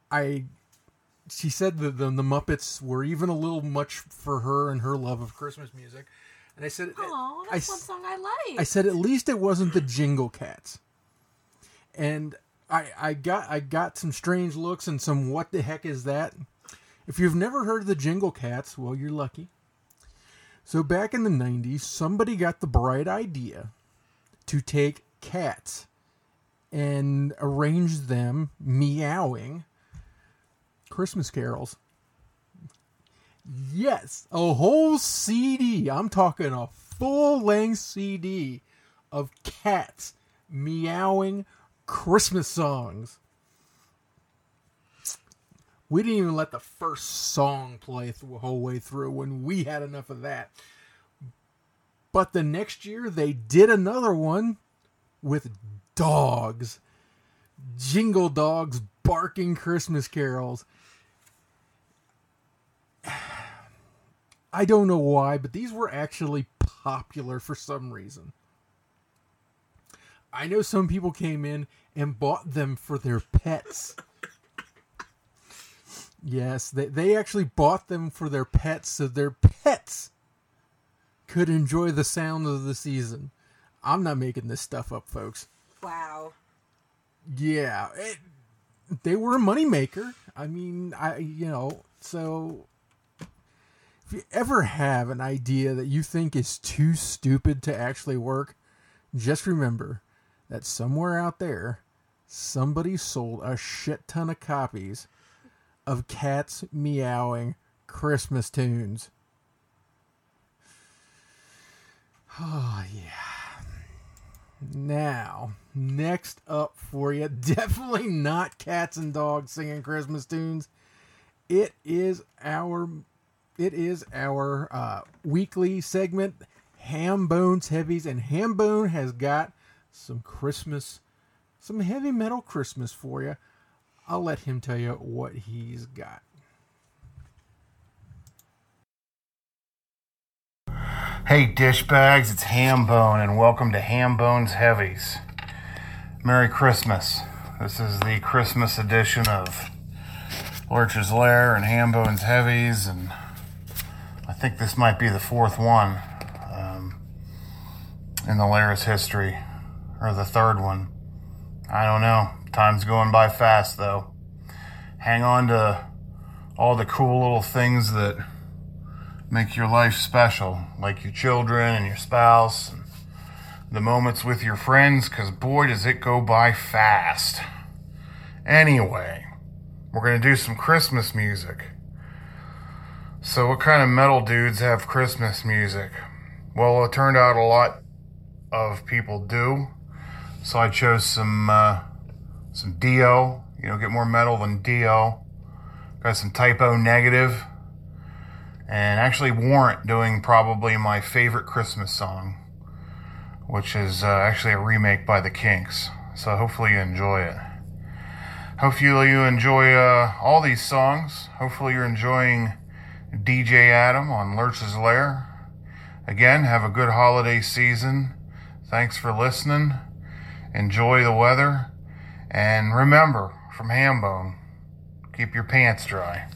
I, she said that the, the Muppets were even a little much for her and her love of Christmas music. And I said, Oh, that's s- one song I like. I said at least it wasn't the Jingle Cats. And I I got I got some strange looks and some what the heck is that? If you've never heard of the Jingle Cats, well you're lucky. So back in the 90s, somebody got the bright idea to take cats and arrange them meowing Christmas carols. Yes, a whole CD. I'm talking a full length CD of cats meowing Christmas songs. We didn't even let the first song play the whole way through when we had enough of that. But the next year they did another one with dogs. Jingle dogs barking Christmas carols. I don't know why, but these were actually popular for some reason. I know some people came in and bought them for their pets. Yes, they, they actually bought them for their pets so their pets could enjoy the sound of the season. I'm not making this stuff up, folks. Wow. Yeah, it, they were a moneymaker. I mean, I you know, so if you ever have an idea that you think is too stupid to actually work, just remember that somewhere out there, somebody sold a shit ton of copies of cats meowing Christmas tunes. Oh, yeah. Now, next up for you, definitely not cats and dogs singing Christmas tunes. It is our it is our uh, weekly segment, Hambone's Heavies, and Hambone has got some Christmas, some heavy metal Christmas for you. I'll let him tell you what he's got. Hey, dish bags, it's Hambone, and welcome to Hambone's Heavies. Merry Christmas. This is the Christmas edition of Lurch's Lair and Hambone's Heavies, and think this might be the fourth one um, in the Lair's history, or the third one. I don't know. Time's going by fast, though. Hang on to all the cool little things that make your life special, like your children and your spouse, and the moments with your friends, because boy, does it go by fast. Anyway, we're going to do some Christmas music. So, what kind of metal dudes have Christmas music? Well, it turned out a lot of people do. So, I chose some uh, some Dio. You know, get more metal than Dio. Got some Type O Negative and actually Warrant doing probably my favorite Christmas song, which is uh, actually a remake by the Kinks. So hopefully you enjoy it. Hopefully you enjoy uh, all these songs. Hopefully you're enjoying DJ Adam on Lurch's Lair. Again, have a good holiday season. Thanks for listening. Enjoy the weather. And remember, from Hambone, keep your pants dry.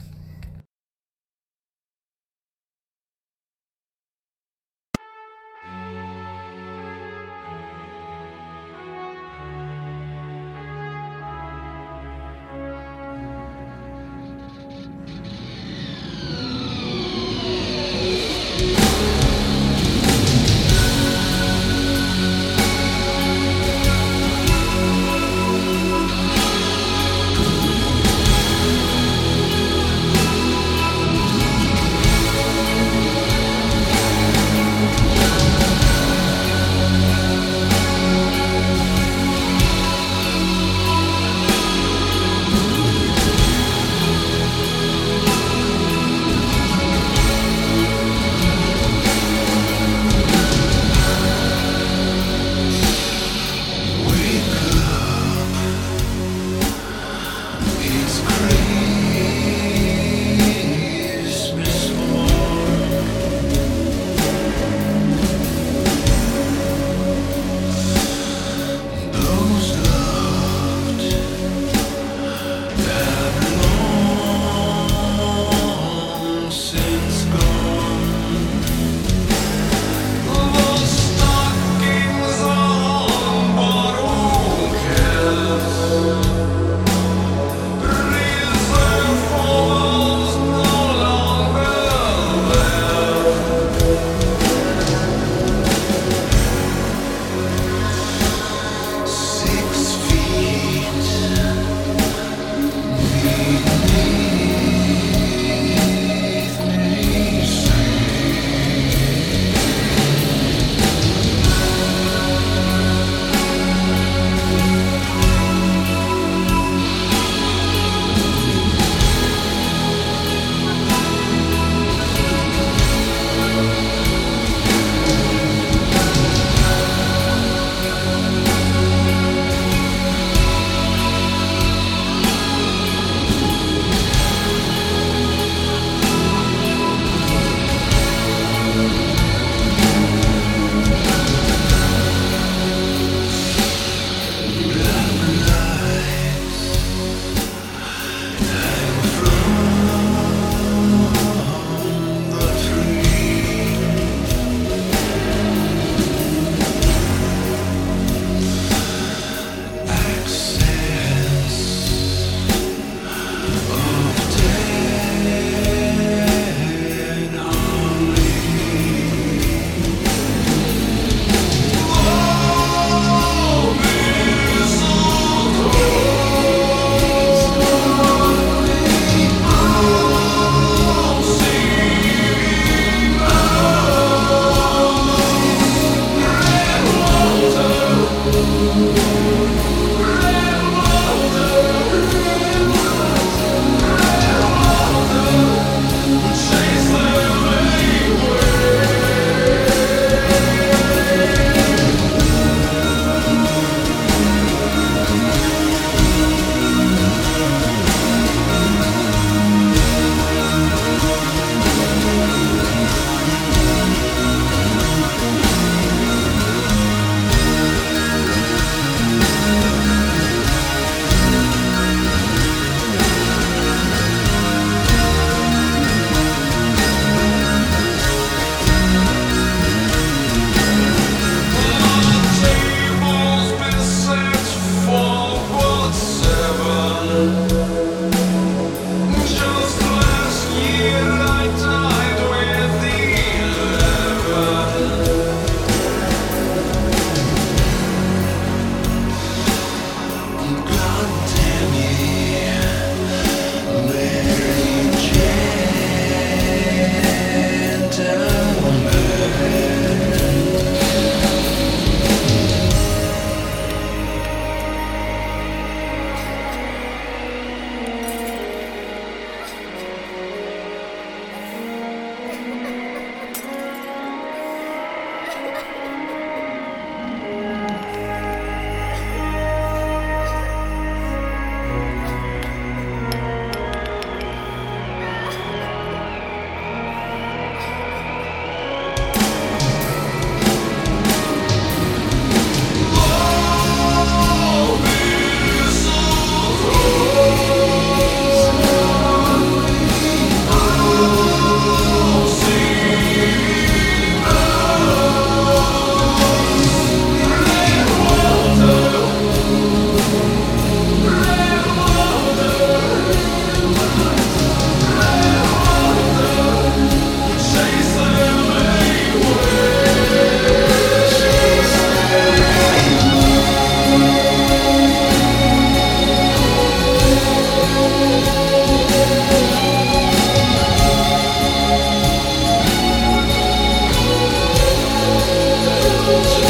Jesus.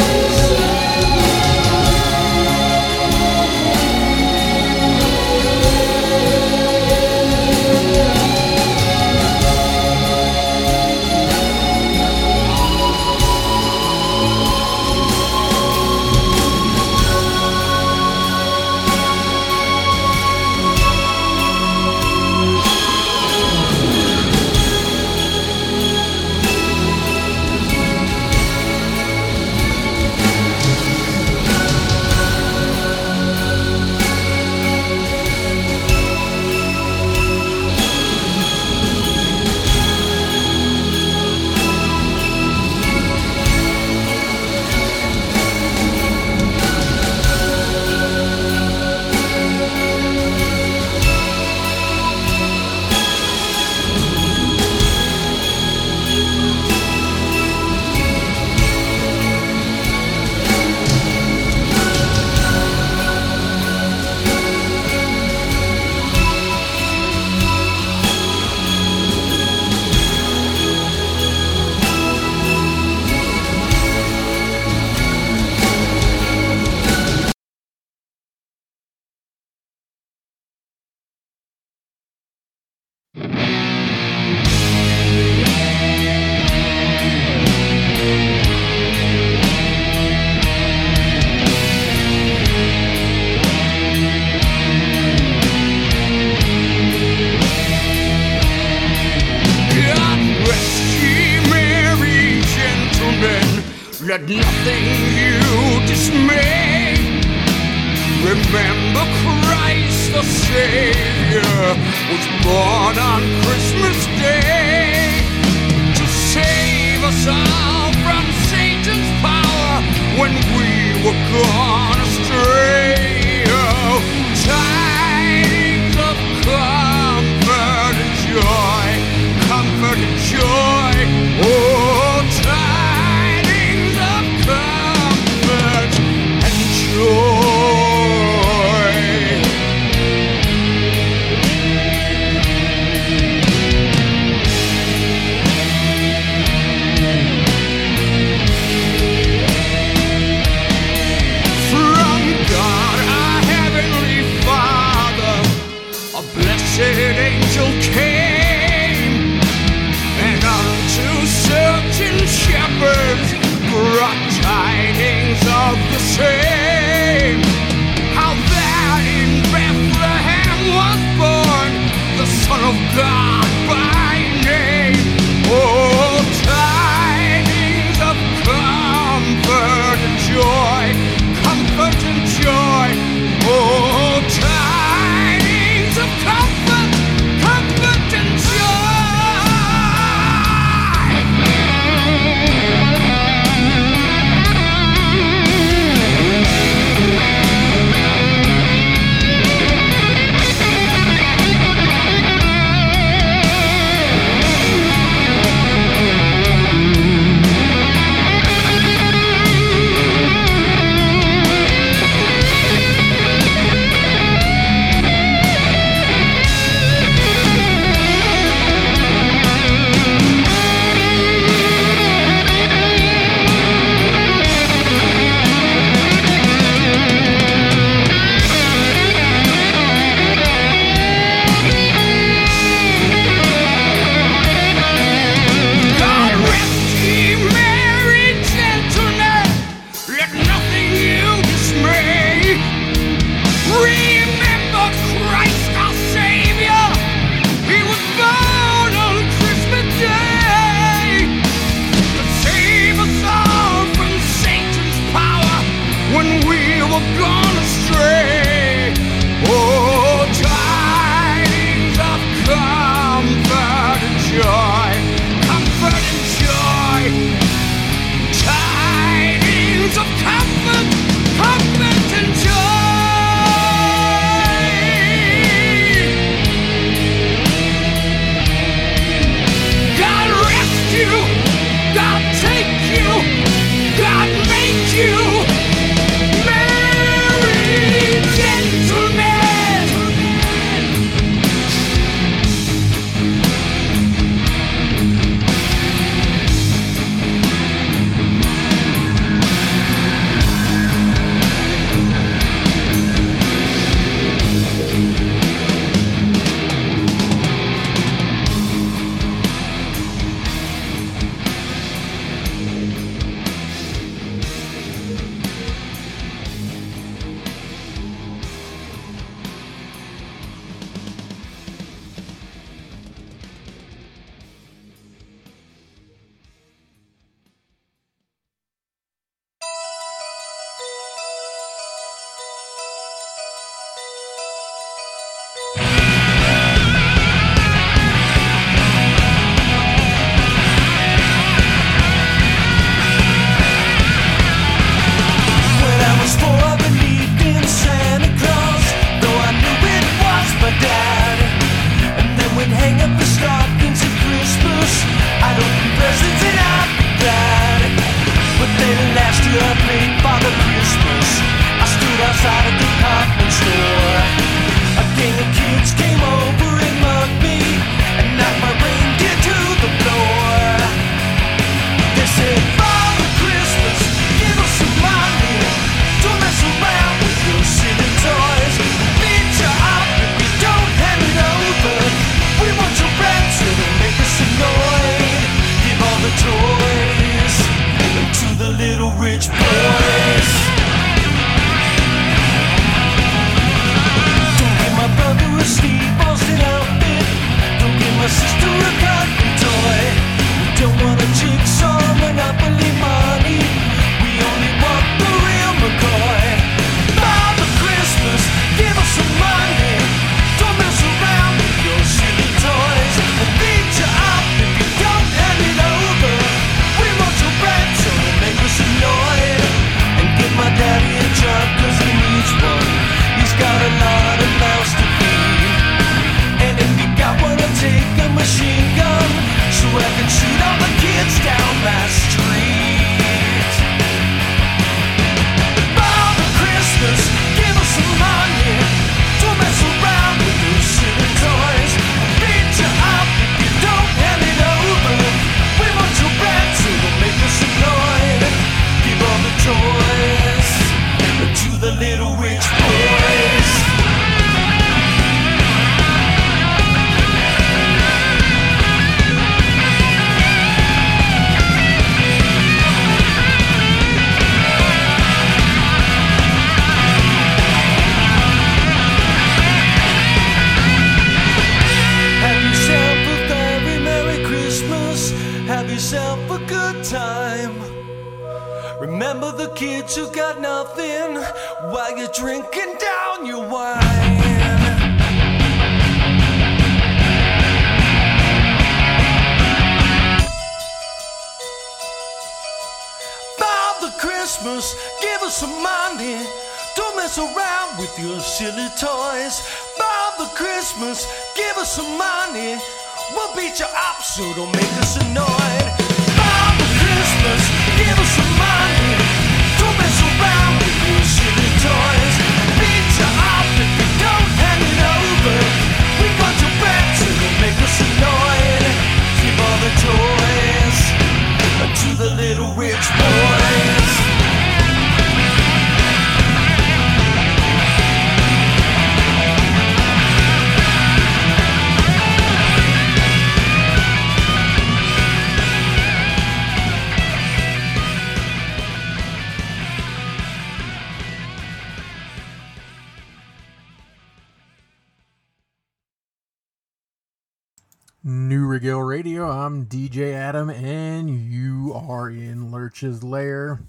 Lurch's Lair.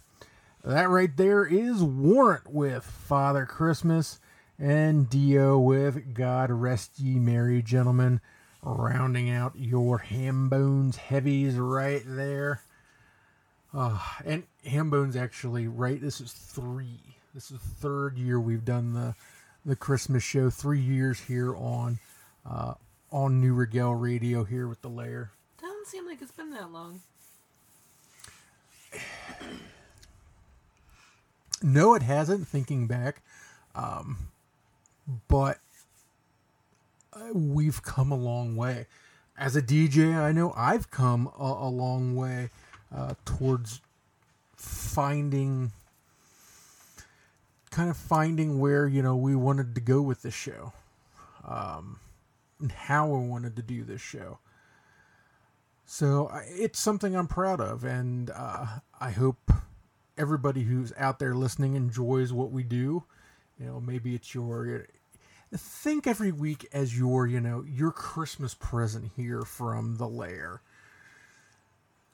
That right there is Warrant with Father Christmas, and Dio with God Rest Ye Merry Gentlemen, rounding out your Hambone's heavies right there. Uh, and Hambone's actually, right? This is three. This is the third year we've done the the Christmas show. Three years here on uh, on Neue Regel Radio here with the lair. Doesn't seem like it's been that long. No, it hasn't. Thinking back, um, but uh, we've come a long way. As a DJ, I know I've come a, a long way uh, towards finding, kind of finding where you know we wanted to go with the show, um, and how we wanted to do this show. So it's something I'm proud of, and uh, I hope everybody who's out there listening enjoys what we do. You know, maybe it's your think every week as your you know your Christmas present here from the lair.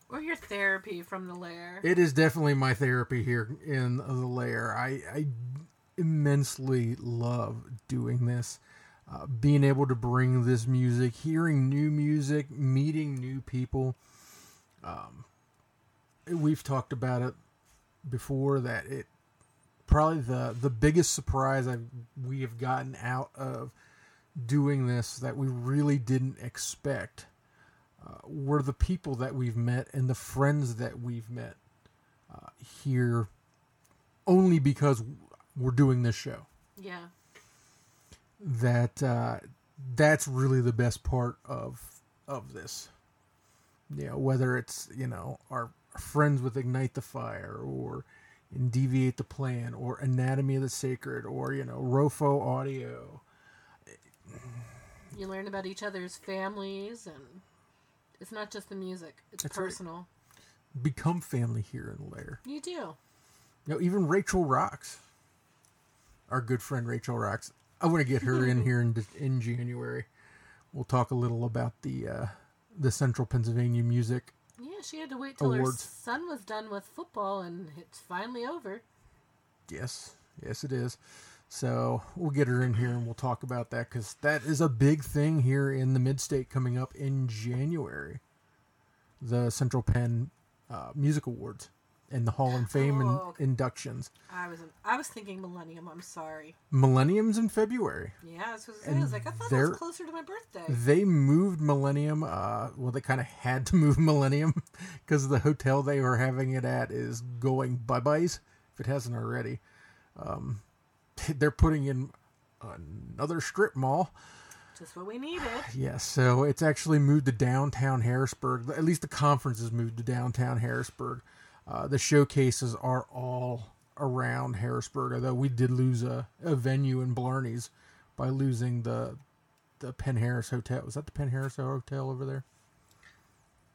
Or your therapy from the lair. It is definitely my therapy here in the lair. I, I immensely love doing this. Uh, being able to bring this music, hearing new music, meeting new people. Um, we've talked about it before that it probably the the biggest surprise I we have gotten out of doing this that we really didn't expect uh, were the people that we've met and the friends that we've met uh, here only because we're doing this show Yeah. That uh, that's really the best part of of this. You know, whether it's you know our friends with Ignite the Fire or in Deviate the Plan or Anatomy of the Sacred or you know Rofo Audio. You learn about each other's families, and it's not just the music; it's That's right. personal. Become family here in the lair. You do. You know, even Rachel Rocks, our good friend Rachel Rocks. I want to get her in here in in January. We'll talk a little about the uh, the Central Pennsylvania Music Yeah, she had to wait till her Awards. son was done with football, and it's finally over. Yes, yes, it is. So we'll get her in here and we'll talk about that because that is a big thing here in the Mid State coming up in January. The Central Penn uh, Music Awards and the Hall of Fame and Oh, okay. inductions. I was I was thinking Millennium. I'm sorry. Millennium's in February. Yeah, was, And I was like, I thought it was closer to my birthday. They moved Millennium. Uh, well, they kind of had to move Millennium because the hotel they were having it at is going bye byes if it hasn't already. Um, they're putting in another strip mall. Just what we needed. Yes, so it's actually moved to downtown Harrisburg. At least the conference has moved to downtown Harrisburg. Uh, the showcases are all around Harrisburg, although we did lose a, a venue in Blarney's by losing the the Penn Harris Hotel. Was that the Penn Harris Hotel over there?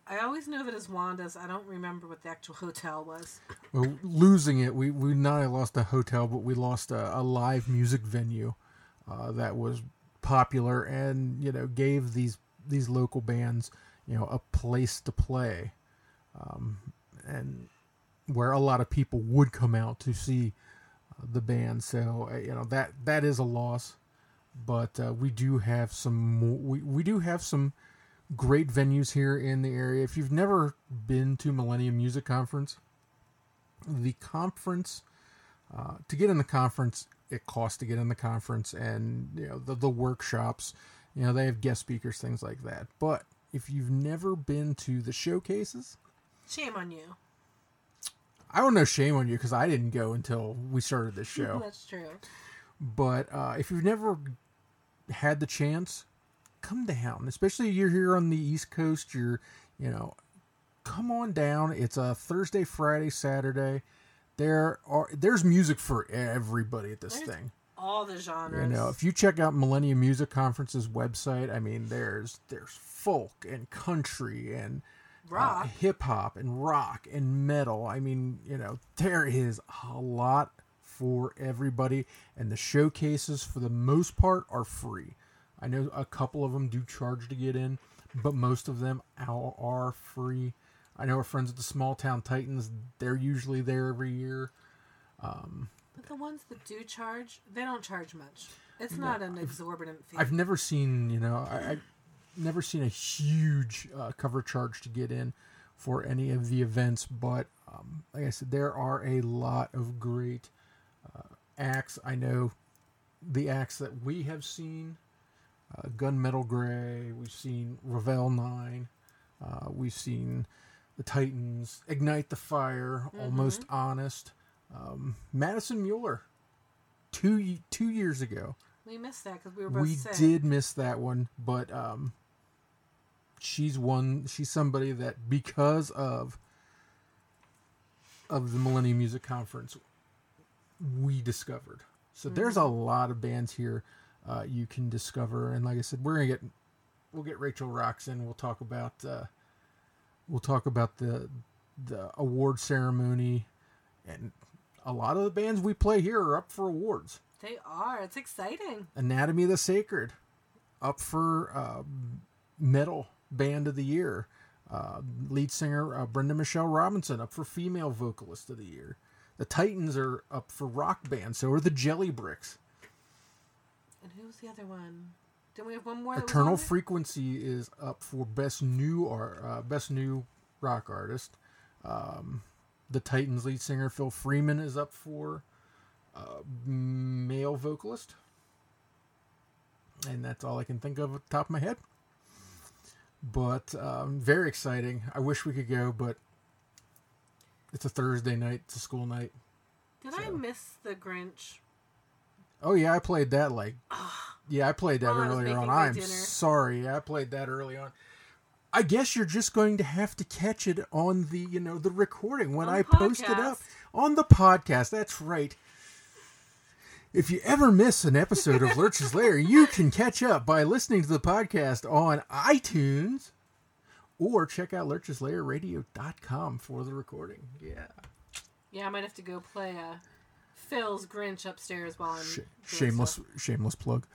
I always knew of it as Wanda's. I don't remember what the actual hotel was. Well, losing it, we, we not only lost a hotel, but we lost a, a live music venue uh, that was popular and you know gave these these local bands you know a place to play, um, and where a lot of people would come out to see uh, the band. So uh, you know that that is a loss, but uh, we do have some we we do have some great venues here in the area. If you've never been to Millennium Music Conference, the conference uh, to get in the conference it costs to get in the conference and you know the, the workshops you know they have guest speakers things like that but if you've never been to the showcases Shame on you. I don't know shame on you because i didn't go until we started this show That's true. but uh, if you've never had the chance come down especially if you're here on the east coast you're you know come on down it's a thursday friday saturday there are there's music for everybody at this There's thing All the genres. you know if you check out millennium music conference's website i mean there's there's folk and country and Rock. hip hop and rock and metal i mean you know there is a lot for everybody and the showcases for the most part are free i know a couple of them do charge to get in but most of them are are free i know our friends at the small town titans they're usually there every year um, But the ones that do charge, they don't charge much. It's No, not an I've- exorbitant fee. I've never seen, you know, I, never seen a huge uh, cover charge to get in for any of the events, but um, like I said, there are a lot of great uh, acts. I know the acts that we have seen uh, Gunmetal Gray, we've seen Ravel 9, uh, we've seen the Titans, Ignite the Fire, Almost Honest, um, Madison Mueller. Two two years ago, we missed that because we were both we sick. did miss that one, but um, she's one. She's somebody that because of of the Millennium Music Conference, we discovered. So there's a lot of bands here uh, you can discover, and like I said, we're gonna get we'll get Rachel Rocks in. We'll talk about uh, we'll talk about the the award ceremony, and a lot of the bands we play here are up for awards. They are. It's exciting. Anatomy of the Sacred, up for uh, metal band of the year. Uh, lead singer uh, Brenda Michelle Robinson up for female vocalist of the year. The Titans are up for rock band. So are the Jelly Bricks. And who was the other one? Didn't we have one more? Eternal? Frequency is up for best new or uh, best new rock artist. Um, the Titans lead singer Phil Freeman is up for uh, male vocalist, and that's all I can think of at the top of my head. But um, very exciting. I wish we could go, but it's a Thursday night. It's a school night. Did I miss the Grinch? Oh yeah, I played that like yeah, I played that earlier on. I'm dinner. sorry, I played that early on. I guess you're just going to have to catch it on the you know the recording when On I the post it up on the podcast. That's right. If you ever miss an episode of Lurch's Lair, you can catch up by listening to the podcast on iTunes or check out lurcheslairradio.com for the recording. Yeah. Yeah, I might have to go play uh, Phil's Grinch upstairs while I'm. doing Shameless stuff. shameless plug.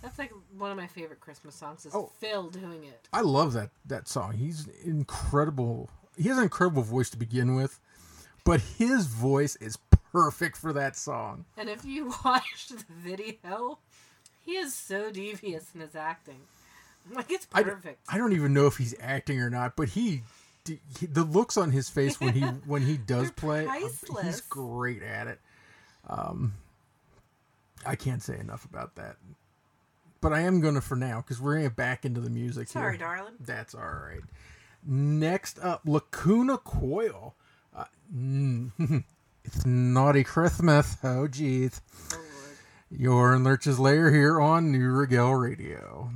That's like one of my favorite Christmas songs. Is Oh. Phil doing it? I love that that song. He's incredible. He has an incredible voice to begin with, but his voice is perfect for that song. And if you watch the video, he is so devious in his acting. Like it's perfect. I don't even know if he's acting or not, but he, he- the looks on his face when he when he does play, uh, he's great at it. Um, I can't say enough about that. But I am gonna for now because we're gonna get back into the music. Sorry, here. darling. That's all right. Next up, Lacuna Coil. Uh, mm, it's Naughty Christmas. Oh, jeez. Oh, You're in Lurch's Lair here on Neue Regel Radio.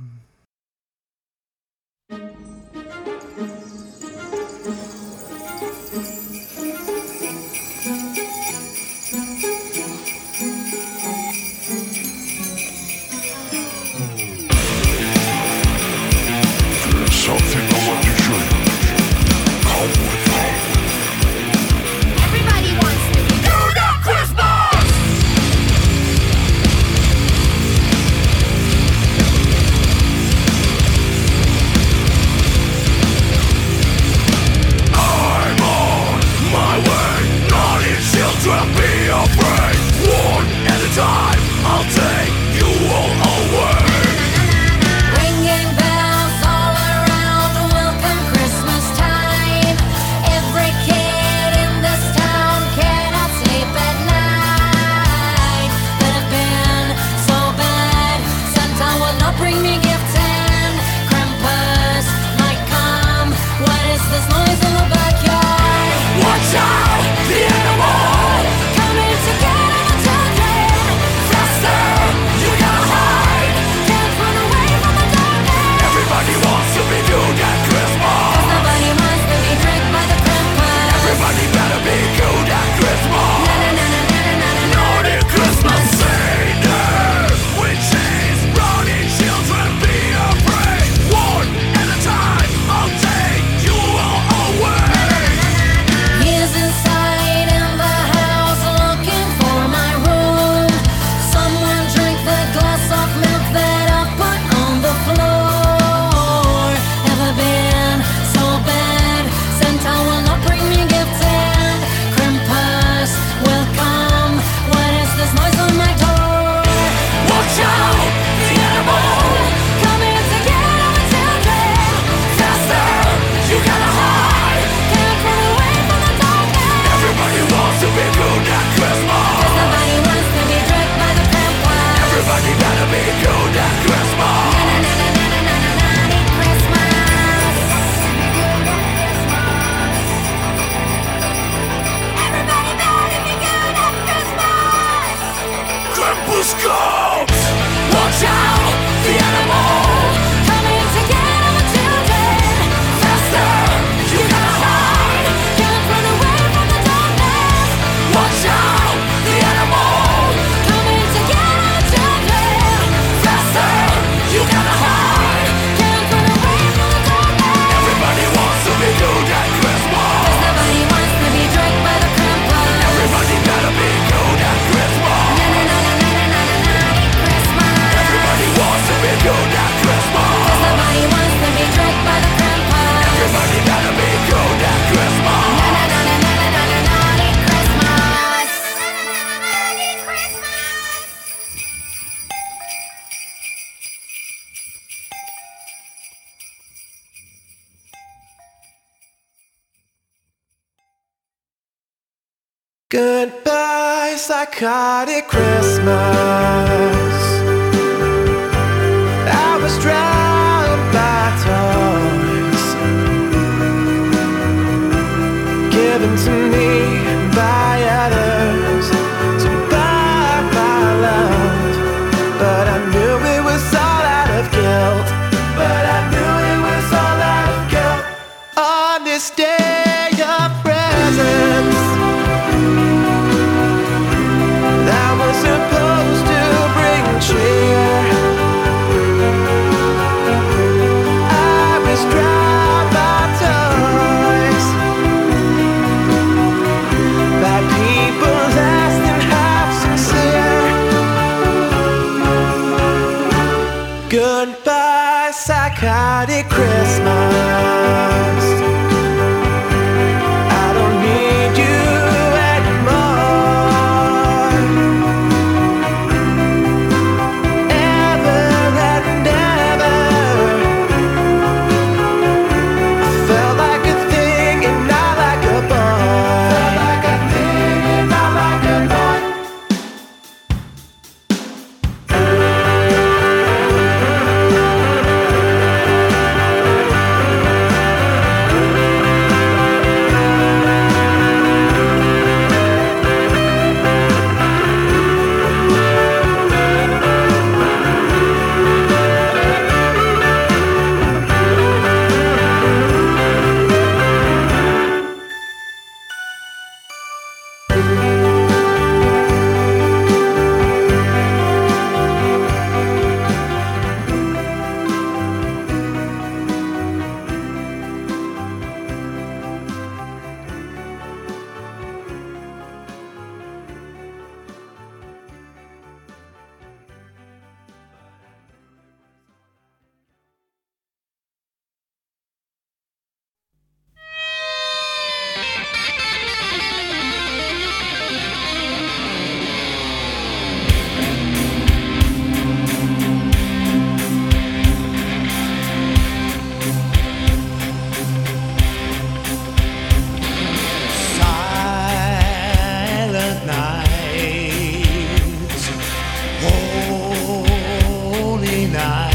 sky.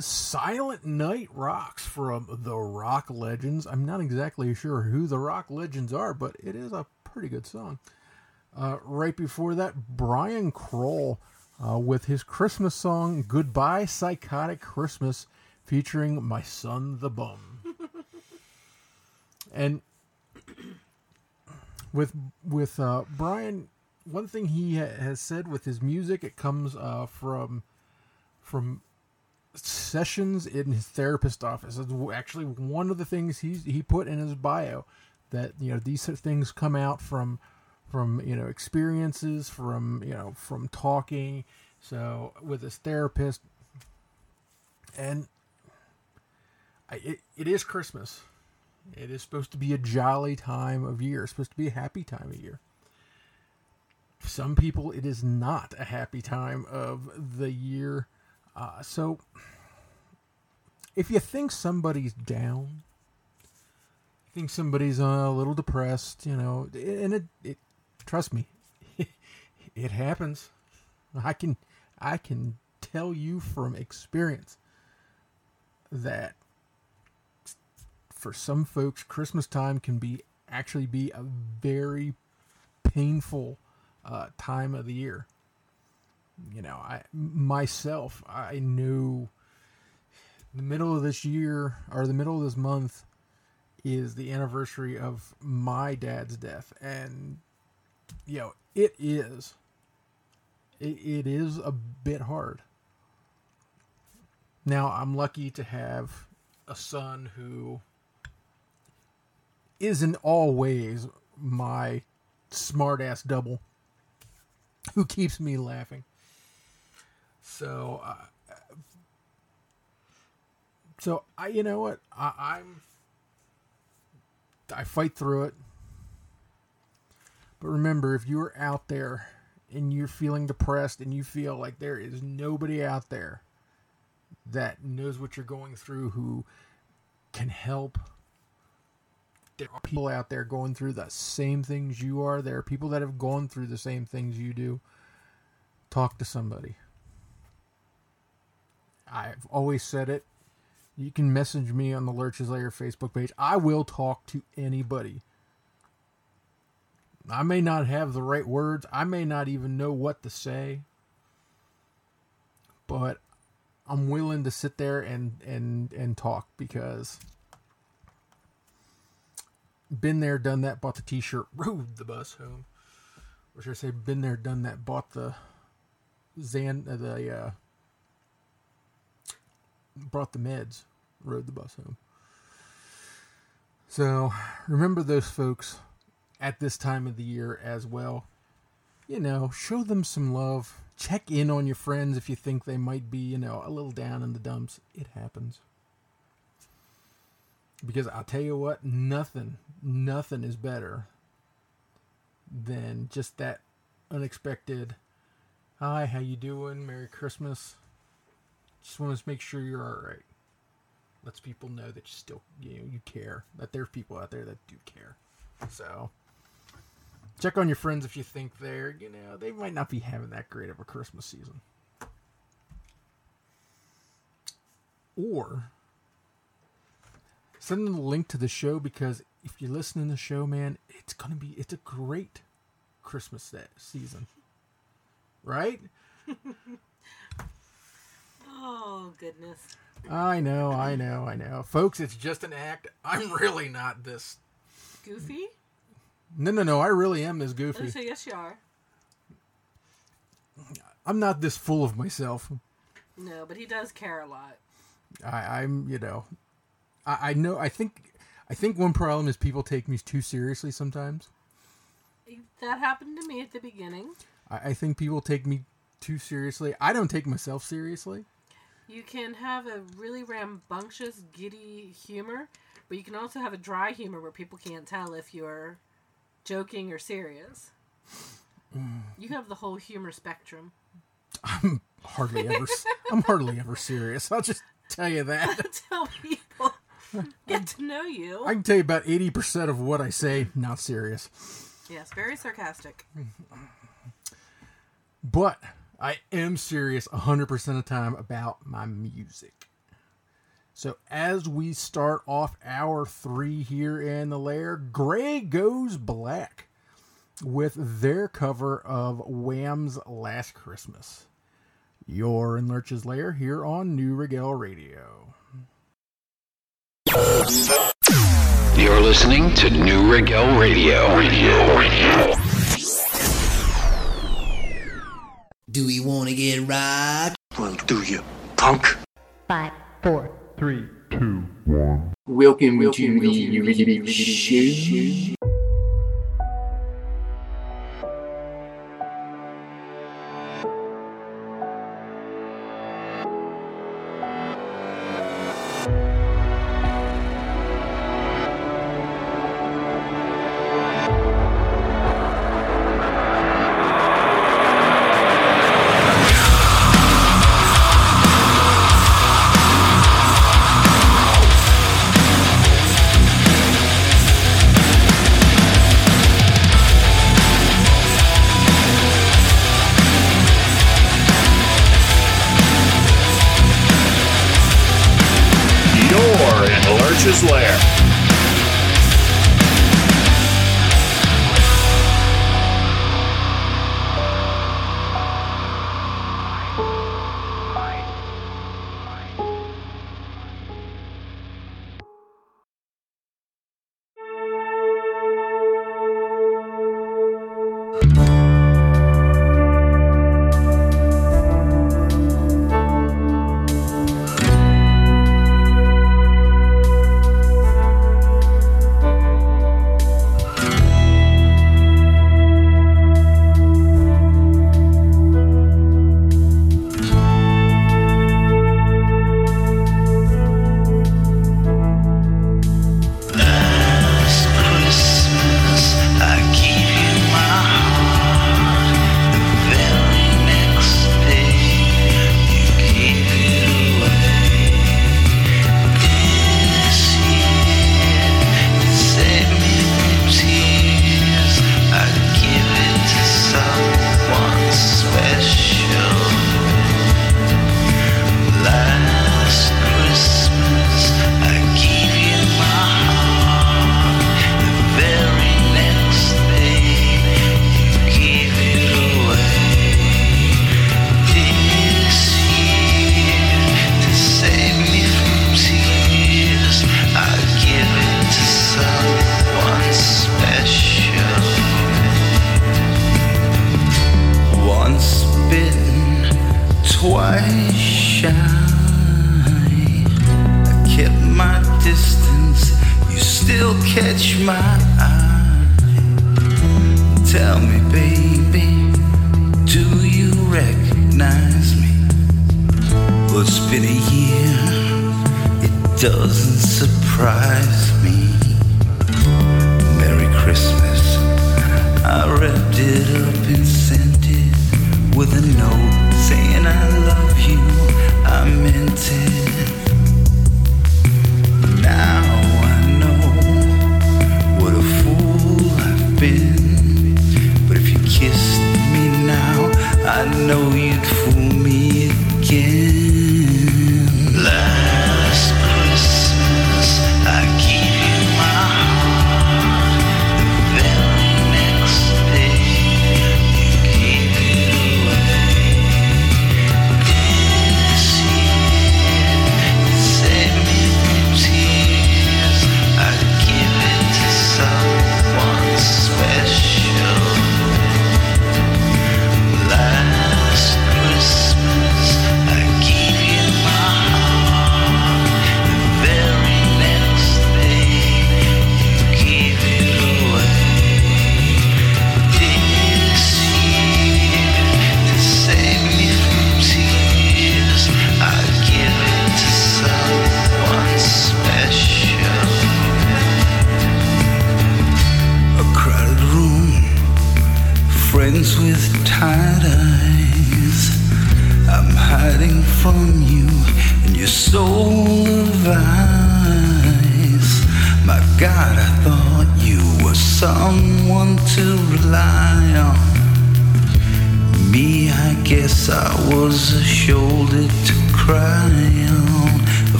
Was Silent Night Rocks from the Rock Legends. I'm not exactly sure who the Rock Legends are, but it is a pretty good song. Uh, right before that, Brian Kroll uh, with his Christmas song Goodbye Psychotic Christmas featuring My Son the Bum. and with with uh, Brian, one thing he ha- has said with his music, it comes uh, from from sessions in his therapist office. It's actually one of the things he's he put in his bio that you know these things come out from from you know experiences from you know from talking so with his therapist. And I, it, it is christmas. It is supposed to be a jolly time of year. It's supposed to be a happy time of year. Some people it is not a happy time of the year. Uh, so if you think somebody's down think somebody's uh, a little depressed, you know, and it, it trust me, it happens. I can I can tell you from experience that for some folks Christmas time can be actually be a very painful uh, time of the year. You know, I myself I knew the middle of this year or the middle of this month is the anniversary of my dad's death. And you know it is it, it is a bit hard. Now i'm lucky to have a son who is in all ways my smart ass double who keeps me laughing. So uh, so i you know what I, i'm I fight through it. But remember, if you're out there and you're feeling depressed and you feel like there is nobody out there that knows what you're going through who can help, there are people out there going through the same things you are. There are people that have gone through the same things you do. Talk to somebody. I've always said it. You can message me on the Lurch's Lair Facebook page. I will talk to anybody. I may not have the right words. I may not even know what to say. But I'm willing to sit there and and and talk because been there, done that, bought the t-shirt, rode the bus home. Or should I say been there, done that, bought the Zan uh, the uh brought the meds, rode the bus home. So remember those folks at this time of the year as well. You know, show them some love. Check in on your friends if you think they might be, you know, a little down in the dumps. It happens. Because I'll tell you what, nothing, nothing is better than just that unexpected, hi, how you doing? Merry Christmas. Just want to make sure you're all right. Lets people know that you still, you know, you care. That there's people out there that do care. So, check on your friends if you think they're, you know, they might not be having that great of a Christmas season. Or send them a link to the show because if you're listening to the show, man, it's gonna be it's a great Christmas season, right? Oh goodness. I know, I know, I know, folks. It's just an act. I'm really not this. Goofy? No, no, no. I really am this Oh, goofy. so yes, you are. I'm not this full of myself. No, but he does care a lot. I, I'm, you know, I, I know. I think, I think one problem is people take me too seriously sometimes. That happened to me at the beginning. I, I think people take me too seriously. I don't take myself seriously. You can have a really rambunctious, giddy humor, but you can also have a dry humor where people can't tell if you're joking or serious. Mm. You have the whole humor spectrum. I'm hardly ever. I'm hardly ever serious. I'll just tell you that. tell people. Get to know you. I can tell you about eighty percent of what I say. Not serious. Yes, very sarcastic. But I am serious 100% of time about my music. So, as we start off our three here in the lair, Gray Goes Black with their cover of Wham's Last Christmas. You're in Lurch's Lair here on Neue Regel Radio. You're listening to Neue Regel Radio. Radio. Radio. Do we want to get rocked? Well, do you, punk? Five, four, three, two, one. Welcome, Welcome to, to the, the, the, the show.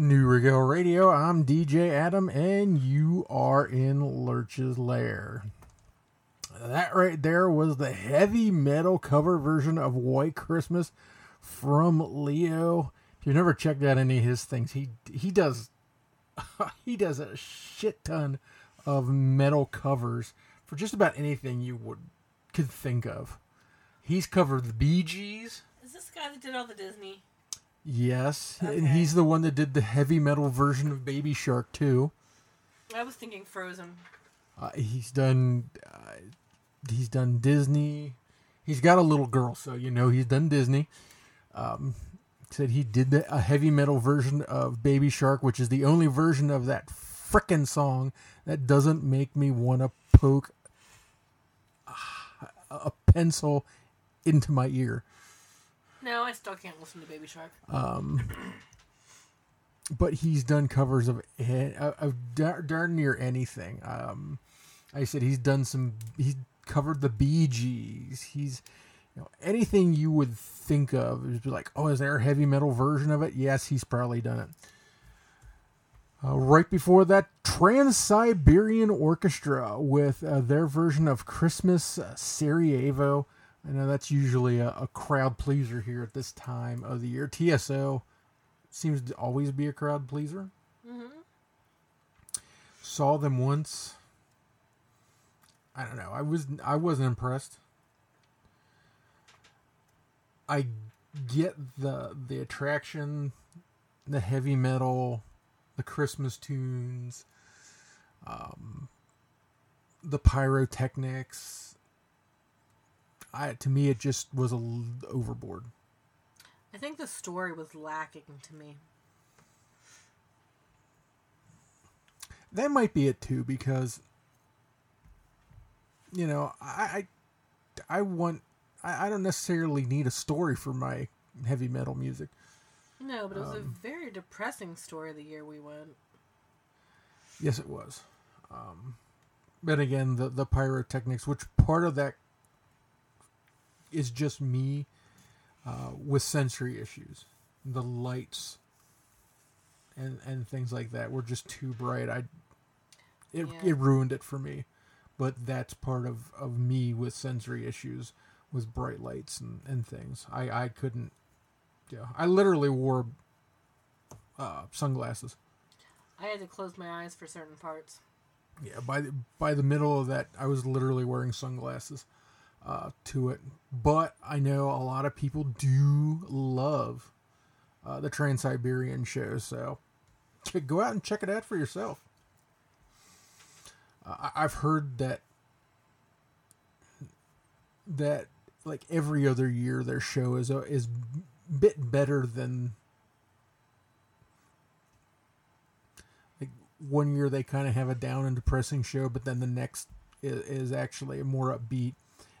Neue Regel Radio. I'm DJ Adam, and you are in Lurch's Lair. That right there was the heavy metal cover version of White Christmas from Leo. If you've never checked out any of his things, he he does he does a shit ton of metal covers for just about anything you would could think of. He's covered the Bee Gees. Is this guy that did all the Disney? Yes, and he's the one that did the heavy metal version of Baby Shark too. I was thinking Frozen. Uh, he's done. Uh, he's done Disney. He's got a little girl, so you know he's done Disney. Um, said he did the, a heavy metal version of Baby Shark, which is the only version of that frickin' song that doesn't make me want to poke a, a pencil into my ear. No, I still can't listen to Baby Shark. Um, but he's done covers of of, darn near anything. Um, I said he's done some. He's covered the Bee Gees. He's you know anything you would think of. Be like, oh, is there a heavy metal version of it? Yes, he's probably done it. Uh, right before that, Trans Siberian Orchestra with uh, their version of Christmas uh, Sarajevo. I know that's usually a, a crowd pleaser here at this time of the year. TSO seems to always be a crowd pleaser. Mm-hmm. Saw them once. I don't know. I was I wasn't impressed. I get the the attraction, the heavy metal, the Christmas tunes, um, the pyrotechnics. I to me it just was a l- overboard. I think the story was lacking to me. That might be it too, because you know I I, I want I, I don't necessarily need a story for my heavy metal music. No, but it was Um, a very depressing story the year we went. Yes, it was. Um, but again, the the pyrotechnics, which part of that is just me uh, with sensory issues, the lights and and things like that were just too bright. I it Yeah. it ruined it for me. But that's part of of me with sensory issues with bright lights and and things. I I couldn't. Yeah, I literally wore uh, sunglasses. I had to close my eyes for certain parts. Yeah, by the, by the middle of that, I was literally wearing sunglasses uh, to it. But I know a lot of people do love uh, the Trans Siberian show, so go out and check it out for yourself. Uh, I've heard that that like every other year their show is a, is bit better than like one year they kind of have a down and depressing show, but then the next is, is actually more upbeat,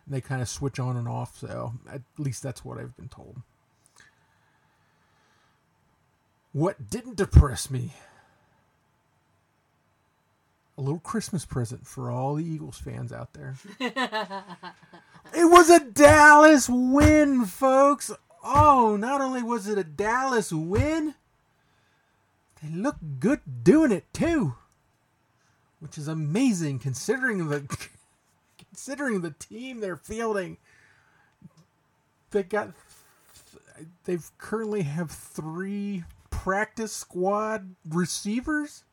they kind of switch on and off. So at least that's what I've been told. What didn't depress me? A little Christmas present for all the Eagles fans out there. It was a Dallas win, folks. Oh, not only was it a Dallas win, they look good doing it too, which is amazing considering the considering the team they're fielding. They got they've currently have three practice squad receivers.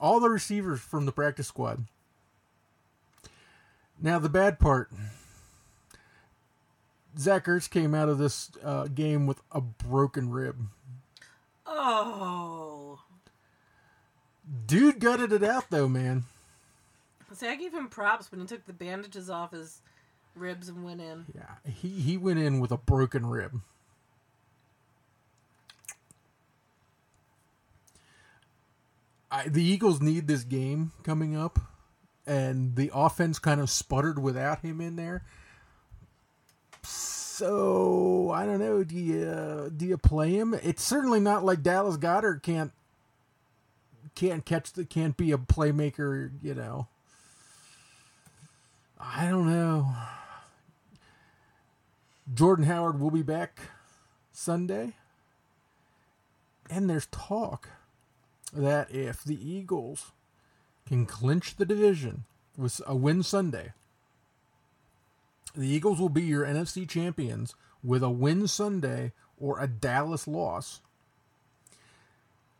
All the receivers from the practice squad. Now the bad part. Zach Ertz came out of this uh, game with a broken rib. Oh. Dude gutted it out though, man. See, I gave him props when he took the bandages off his ribs and went in. Yeah, he he went in with a broken rib. I, the Eagles need this game coming up, and the offense kind of sputtered without him in there. So I don't know. Do you do you play him? It's certainly not like Dallas Goedert can't can't catch the can't be a playmaker. You know. I don't know. Jordan Howard will be back Sunday. And there's talk that if the Eagles can clinch the division with a win Sunday, the Eagles will be your NFC champions with a win Sunday or a Dallas loss,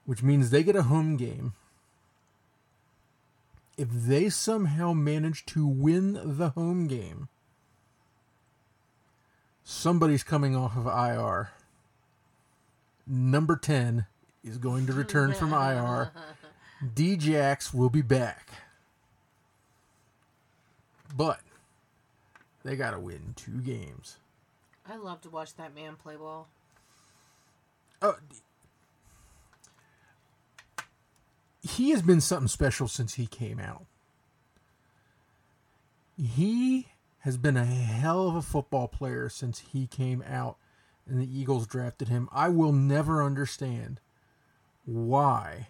which means they get a home game. If they somehow manage to win the home game, somebody's coming off of IR. Number 10 is going to return from IR. D-Jax will be back. But they got to win two games. I love to watch that man play ball. Uh, he has been something special since he came out. He has been a hell of a football player since he came out and the Eagles drafted him. I will never understand why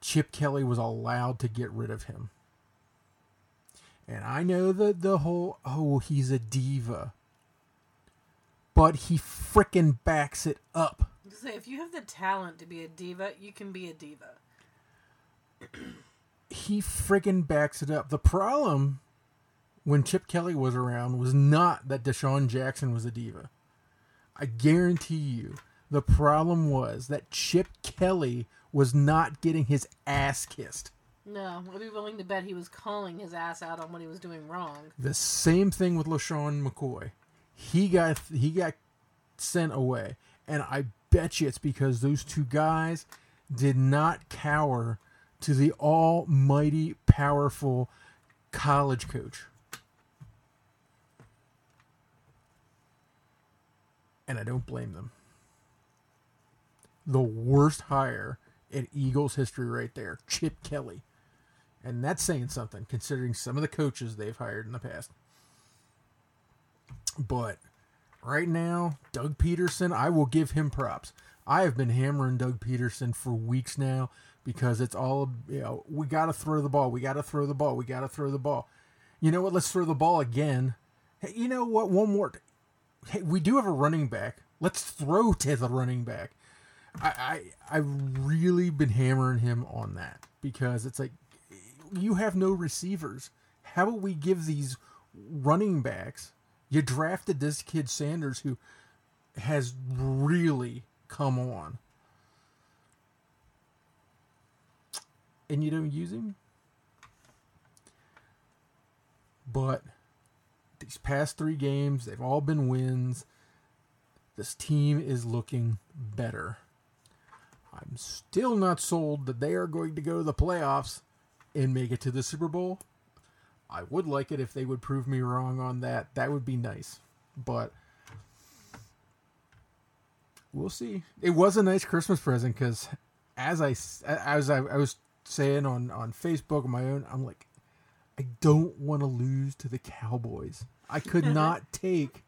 Chip Kelly was allowed to get rid of him. And I know that the whole, oh, he's a diva. But he frickin' backs it up. Say, if you have the talent to be a diva, you can be a diva. He friggin' backs it up. The problem when Chip Kelly was around was not that DeSean Jackson was a diva. I guarantee you, the problem was that Chip Kelly was not getting his ass kissed. No, I'd be willing to bet he was calling his ass out on what he was doing wrong. The same thing with LeSean McCoy. He got he got sent away, and I bet you it's because those two guys did not cower to the almighty powerful college coach. And I don't blame them. The worst hire in Eagles history right there, Chip Kelly. And that's saying something considering some of the coaches they've hired in the past. But right now, Doug Pederson, I will give him props. I have been hammering Doug Pederson for weeks now because it's all, you know, we got to throw the ball. We got to throw the ball. We got to throw the ball. You know what? Let's throw the ball again. Hey, you know what? One more. Hey, we do have a running back. Let's throw to the running back. I, I I've really been hammering him on that because it's like you have no receivers. How about we give these running backs? You drafted this kid Sanders who has really come on. And you don't use him? But these past three games, they've all been wins. This team is looking better. I'm still not sold that they are going to go to the playoffs and make it to the Super Bowl. I would like it if they would prove me wrong on that. That would be nice. But we'll see. It was a nice Christmas present because as I as I, I was saying on on Facebook on my own, I'm like, I don't want to lose to the Cowboys. I could not take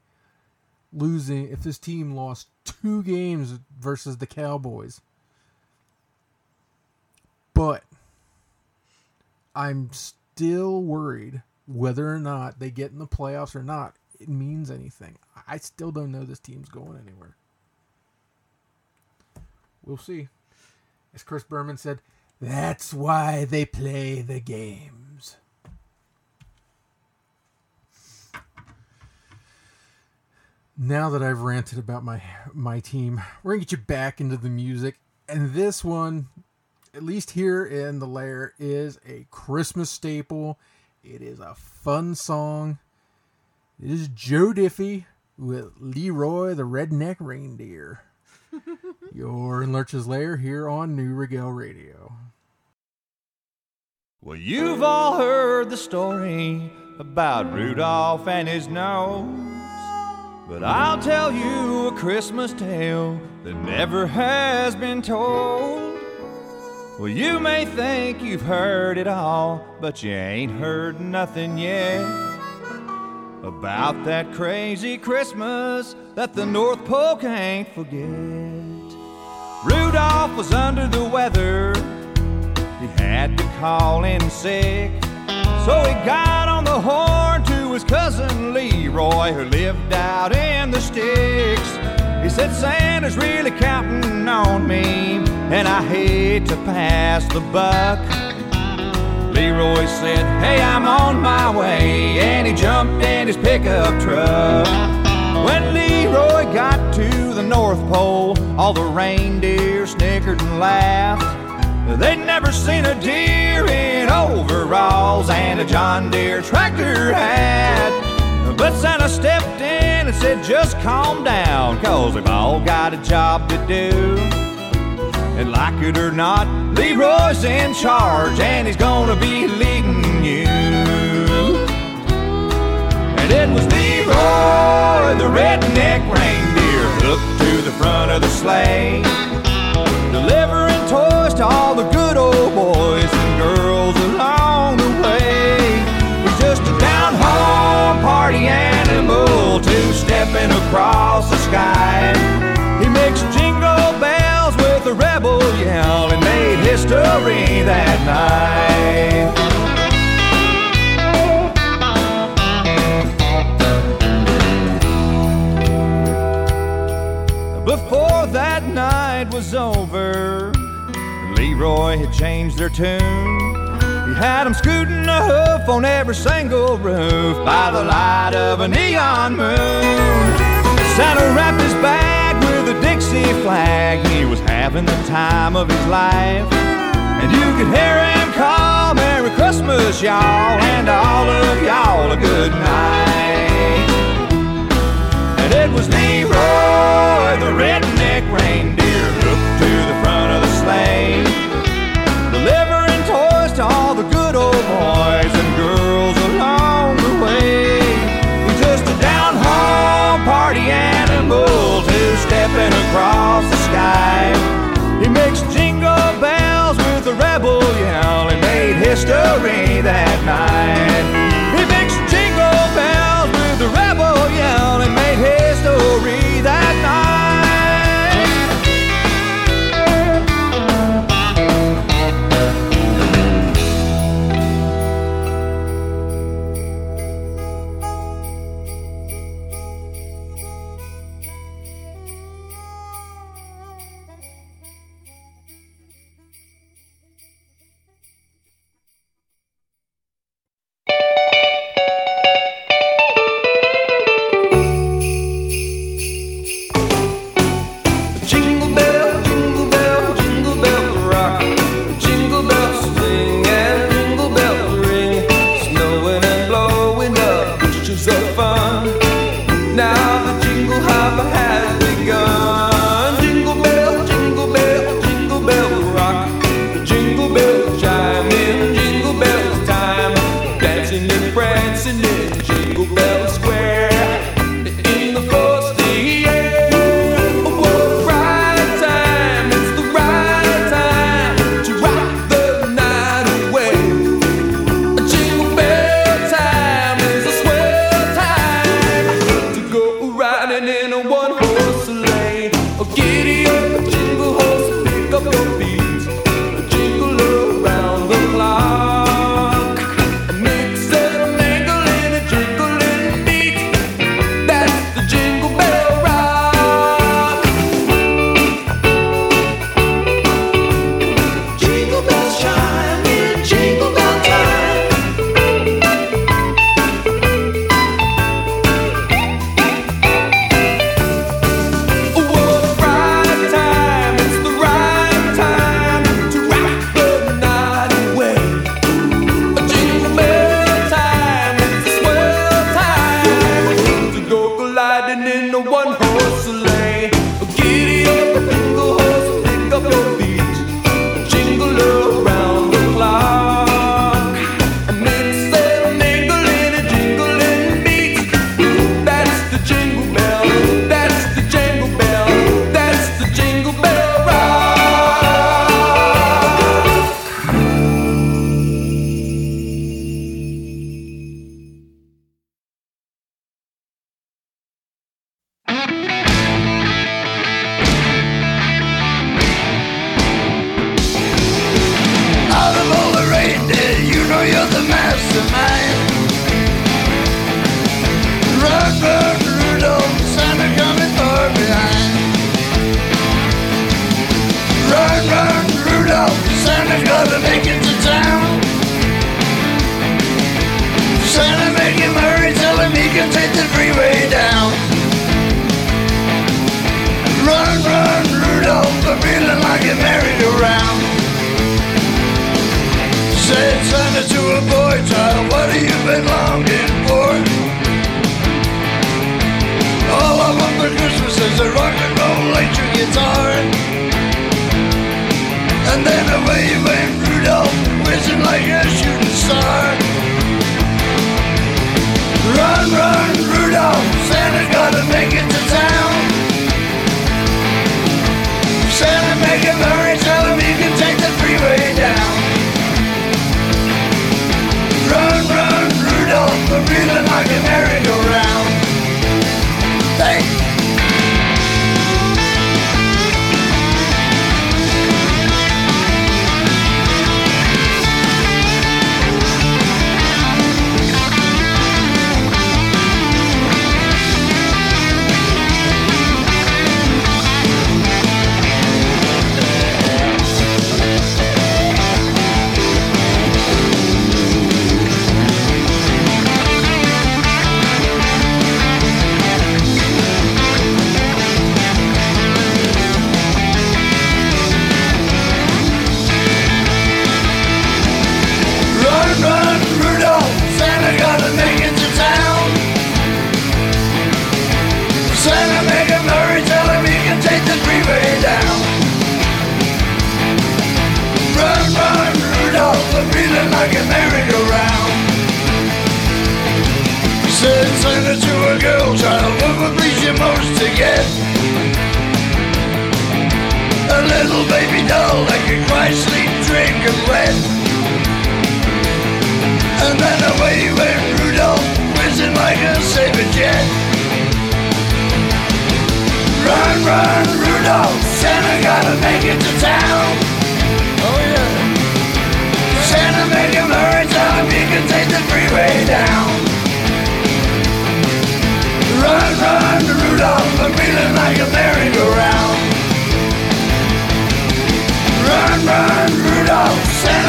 losing if this team lost two games versus the Cowboys. But I'm still worried whether or not they get in the playoffs or not. It means anything. I still don't know this team's going anywhere. We'll see. As Chris Berman said, that's why they play the games. Now that I've ranted about my my team, we're gonna get you back into the music. And this one, at least here in the lair, is a Christmas staple. It is a fun song. It is Joe Diffie with Leroy the Redneck Reindeer. You're in Lurch's Lair here on Neue Regel Radio. Well, you've all heard the story about Rudolph and his nose. But I'll tell you a Christmas tale that never has been told. Well, you may think you've heard it all, but you ain't heard nothing yet about that crazy Christmas that the North Pole can't forget. Rudolph was under the weather, he had to call in sick. So he got on the horn to his cousin Leroy, who lived out in the sticks. He said, Santa's really counting on me, and I hate to pass the buck. Leroy said, Hey, I'm on my way, and he jumped in his pickup truck. When Leroy got to the North Pole, all the reindeer snickered and laughed. They'd never seen a deer in overalls and a John Deere tractor hat. But Santa stepped in and said, just calm down, cause we've all got a job to do. And like it or not, Leroy's in charge and he's gonna be leading you. And it was Leroy, the redneck reindeer, hooked to the front of the sleigh. Delivering to all the good old boys and girls along the way. He's just a down home party animal, two stepping across the sky. He mixed jingle bells with a rebel yell and made history that night. Before that night was over, Leroy had changed their tune. He had them scooting a hoof on every single roof by the light of a neon moon. Santa wrapped his bag with a Dixie flag. He was having the time of his life. And you could hear him call Merry Christmas, y'all, and all of y'all a good night. And it was Leroy, the redneck reindeer, hooked to the front of. Delivering toys to all the good old boys and girls along the way. He's just a down home party animal, two stepping across the sky. He mixed jingle bells with a rebel yell and made history that night.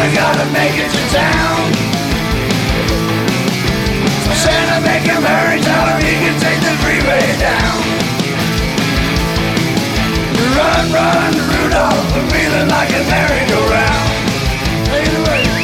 Santa gotta make it to town. Santa make him hurry, tell him he can take the freeway down. Run, run, Rudolph, I'm feeling like a merry-go-round. Take it away.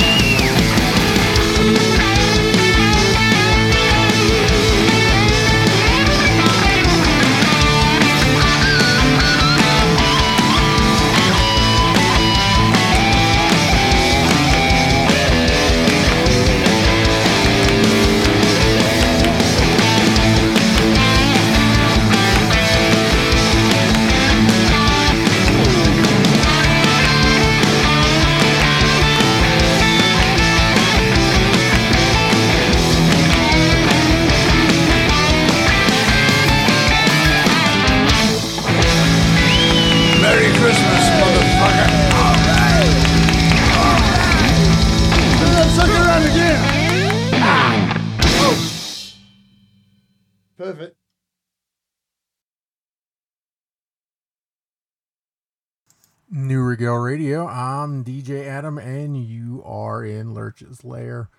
New Radio. I'm DJ Adam, and you are in Lurch's Lair.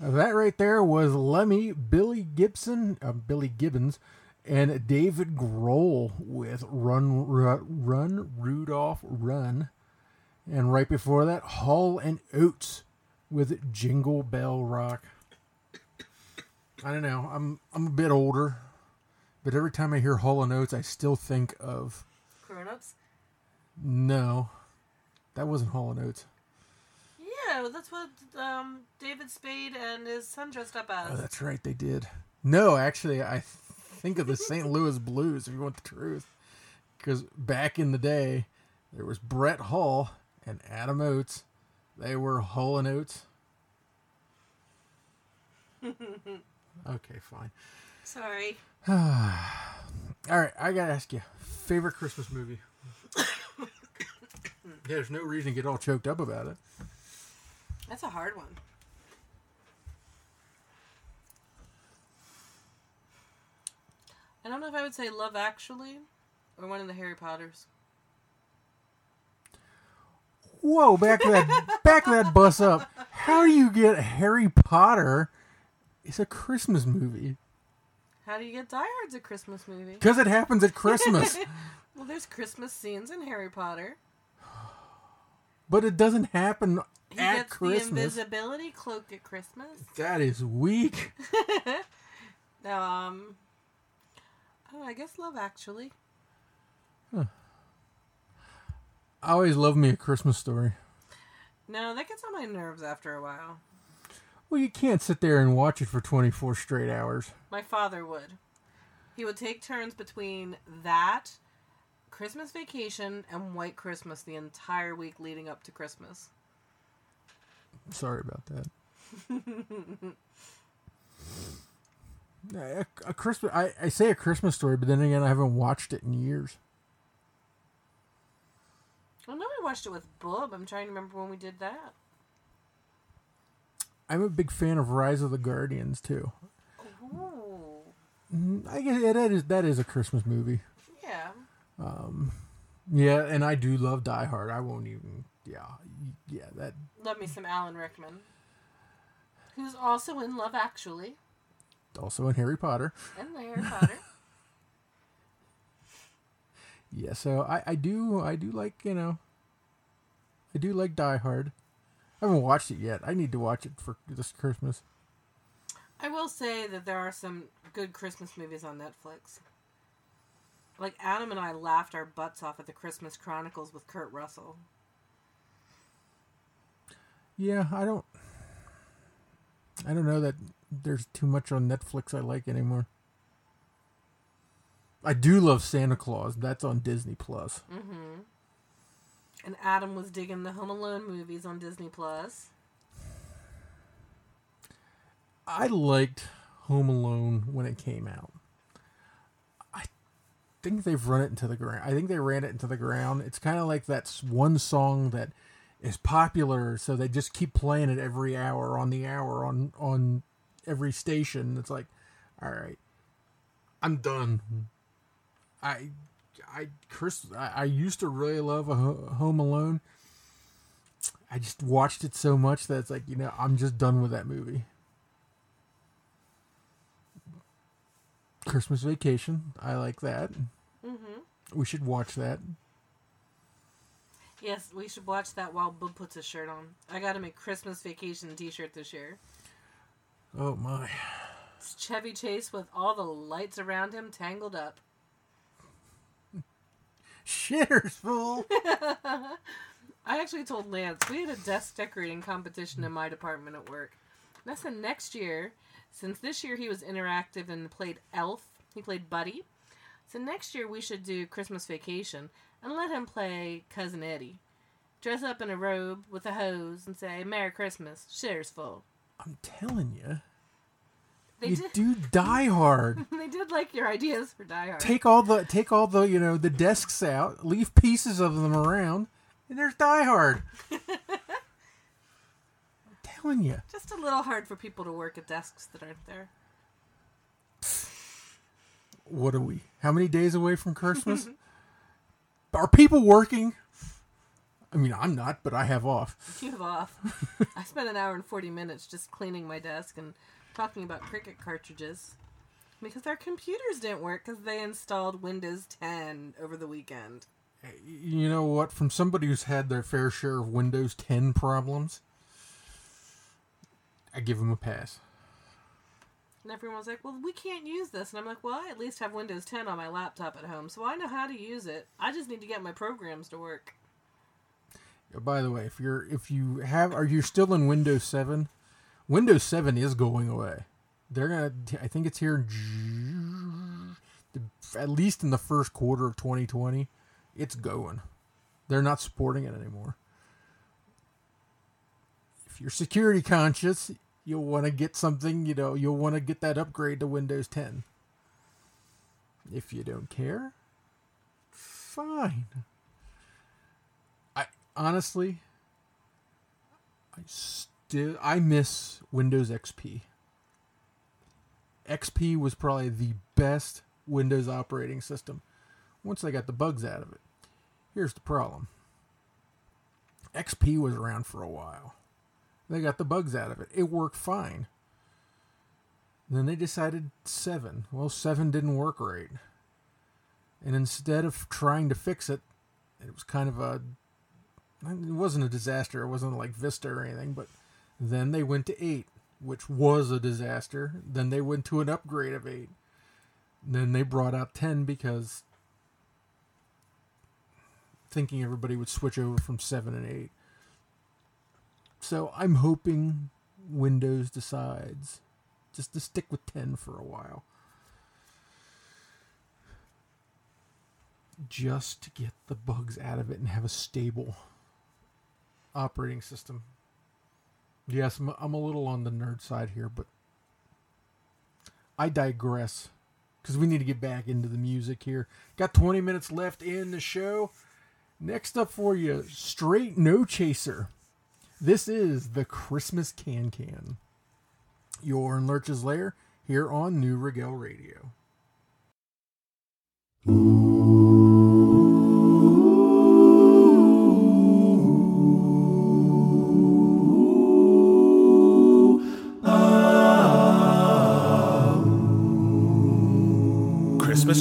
That right there was Lemmy, Billy Gibson, uh, Billy Gibbons, and David Grohl with "Run, Ru- Run, Rudolph, Run," and right before that, Hall and Oates with "Jingle Bell Rock." I don't know. I'm I'm a bit older, but every time I hear Hall and Oates, I still think of Grown ups? no, that wasn't Hall and Oates. Yeah, that's what um, David Spade and his son dressed up as. Oh, that's right, they did. No, actually, I think of the St. Louis Blues, if you want the truth. Because back in the day, there was Brett Hull and Adam Oates. They were Hull and Oates. Okay, fine. Sorry. All right, I gotta ask you, favorite Christmas movie? Yeah, there's no reason to get all choked up about it. That's a hard one. I don't know if I would say Love Actually or one of the Harry Potters. Whoa, back that back that bus up. How do you get Harry Potter? It's a Christmas movie How do you get Die Hard's a Christmas movie? because it happens at Christmas, well, there's Christmas scenes in Harry Potter. But it doesn't happen He at gets the invisibility cloak at Christmas. That is weak. um, oh, I guess Love Actually. I always love me a Christmas story. No, that gets on my nerves after a while. Well, you can't sit there and watch it for 24 straight hours. My father would. He would take turns between that, Christmas Vacation, and White Christmas the entire week leading up to Christmas. Sorry about that. A, a Christmas. I, I say a Christmas story, but then again, I haven't watched it in years. I know we watched it with Bub. I'm trying to remember when we did that. I'm a big fan of Rise of the Guardians too. Ooh. Mm, I guess yeah, that is that is a Christmas movie. Um, yeah, and I do love Die Hard. I won't even. Yeah, yeah. That Love me some Alan Rickman. Who's also in Love Actually also in Harry Potter. and the Harry Potter. Yeah, so I, I do I do like you know. I do like Die Hard. I haven't watched it yet. I need to watch it for this Christmas. I will say that there are some good Christmas movies on Netflix. Like Adam and I laughed our butts off at the Christmas Chronicles with Kurt Russell. Yeah, I don't. I don't know that there's too much on Netflix I like anymore. I do love Santa Claus. That's on Disney Plus. Mm-hmm. And Adam was digging the Home Alone movies on Disney Plus. I liked Home Alone when it came out. Think they've run it into the ground. I think they ran it into the ground. It's kind of like that one song that is popular, so they just keep playing it every hour on the hour on on every station. It's like, all right, I'm done. I I Chris I, I used to really love a Home Alone. I just watched it so much that it's like you know I'm just done with that movie. Christmas Vacation, I like that. Mm-hmm. We should watch that. Yes, we should watch that while Bub puts his shirt on. I got him a Christmas vacation T-shirt this year. Oh my! It's Chevy Chase with all the lights around him tangled up. Shitters fool. I actually told Lance we had a desk decorating competition in my department at work. And I said next year, since this year he was interactive and played Elf, he played Buddy. So next year we should do Christmas Vacation and let him play Cousin Eddie. Dress up in a robe with a hose and say Merry Christmas, shares full. I'm telling you, They you did. do Die Hard. they did like your ideas for Die Hard. Take all the take all the you know the desks out, leave pieces of them around, and there's Die Hard. I'm telling you. Just a little hard for people to work at desks that aren't there. What are we? How many days away from Christmas? Are people working? I mean, I'm not, but I have off. You have off. I spent an hour and 40 minutes just cleaning my desk and talking about cricket cartridges. Because our computers didn't work because they installed Windows 10 over the weekend. You know what? From somebody who's had their fair share of Windows 10 problems, I give them a pass. And everyone was like, well, we can't use this. And I'm like, well, I at least have Windows 10 on my laptop at home, so I know how to use it. I just need to get my programs to work. By the way, if you're if you have are you still in Windows 7? Windows 7 is going away. They're gonna. I think it's here at least in the first quarter of 2020. It's going. They're not supporting it anymore. If you're security conscious, you'll want to get something. You know, you'll want to get that upgrade to Windows 10. If you don't care, fine. I honestly, I still I miss Windows XP. XP was probably the best Windows operating system once they got the bugs out of it. Here's the problem. XP was around for a while. They got the bugs out of it. It worked fine. Then they decided 7. Well, 7 didn't work right. And instead of trying to fix it, it was kind of a it wasn't a disaster. It wasn't like Vista or anything, but then they went to 8, which was a disaster. Then they went to an upgrade of 8. Then they brought out 10 because thinking everybody would switch over from 7 and 8. So I'm hoping Windows decides just to stick with 10 for a while. Just to get the bugs out of it and have a stable operating system. Yes, I'm, I'm a little on the nerd side here, but I digress because we need to get back into the music here. Got 20 minutes left in the show. Next up for you, Straight No Chaser. This is the Christmas Can Can. You're in Lurch's Lair here on Neue Regel Radio. Christmas,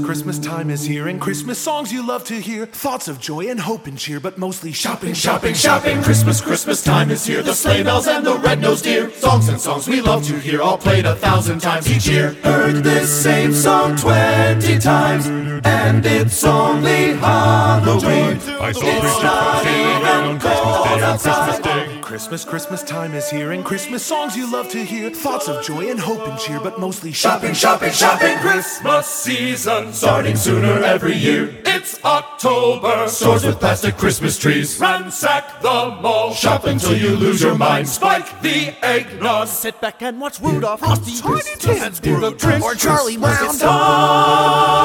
Christmas time is here, and Christmas songs you love to hear. Thoughts of joy and hope and cheer, but mostly shopping, shopping, shopping. Christmas, Christmas time is here. The sleigh bells and the red-nosed deer. Songs and songs we love to hear, all played a thousand times each year. Heard this same song twenty times, and it's only Halloween. I saw It's not even on Christmas Day, cold on Christmas outside. Christmas, Christmas time is here, and Christmas songs you love to hear. Thoughts of joy and hope and cheer, but mostly shopping, shopping, shopping. Christmas season starting sooner every year. It's October. Stores with plastic Christmas trees. Ransack the mall. Shop until you lose your mind. Spike the eggnog. Sit back and watch Rudolph, Frosty, Tiny Scrooge, Grinch, or Charlie Brown. It's time.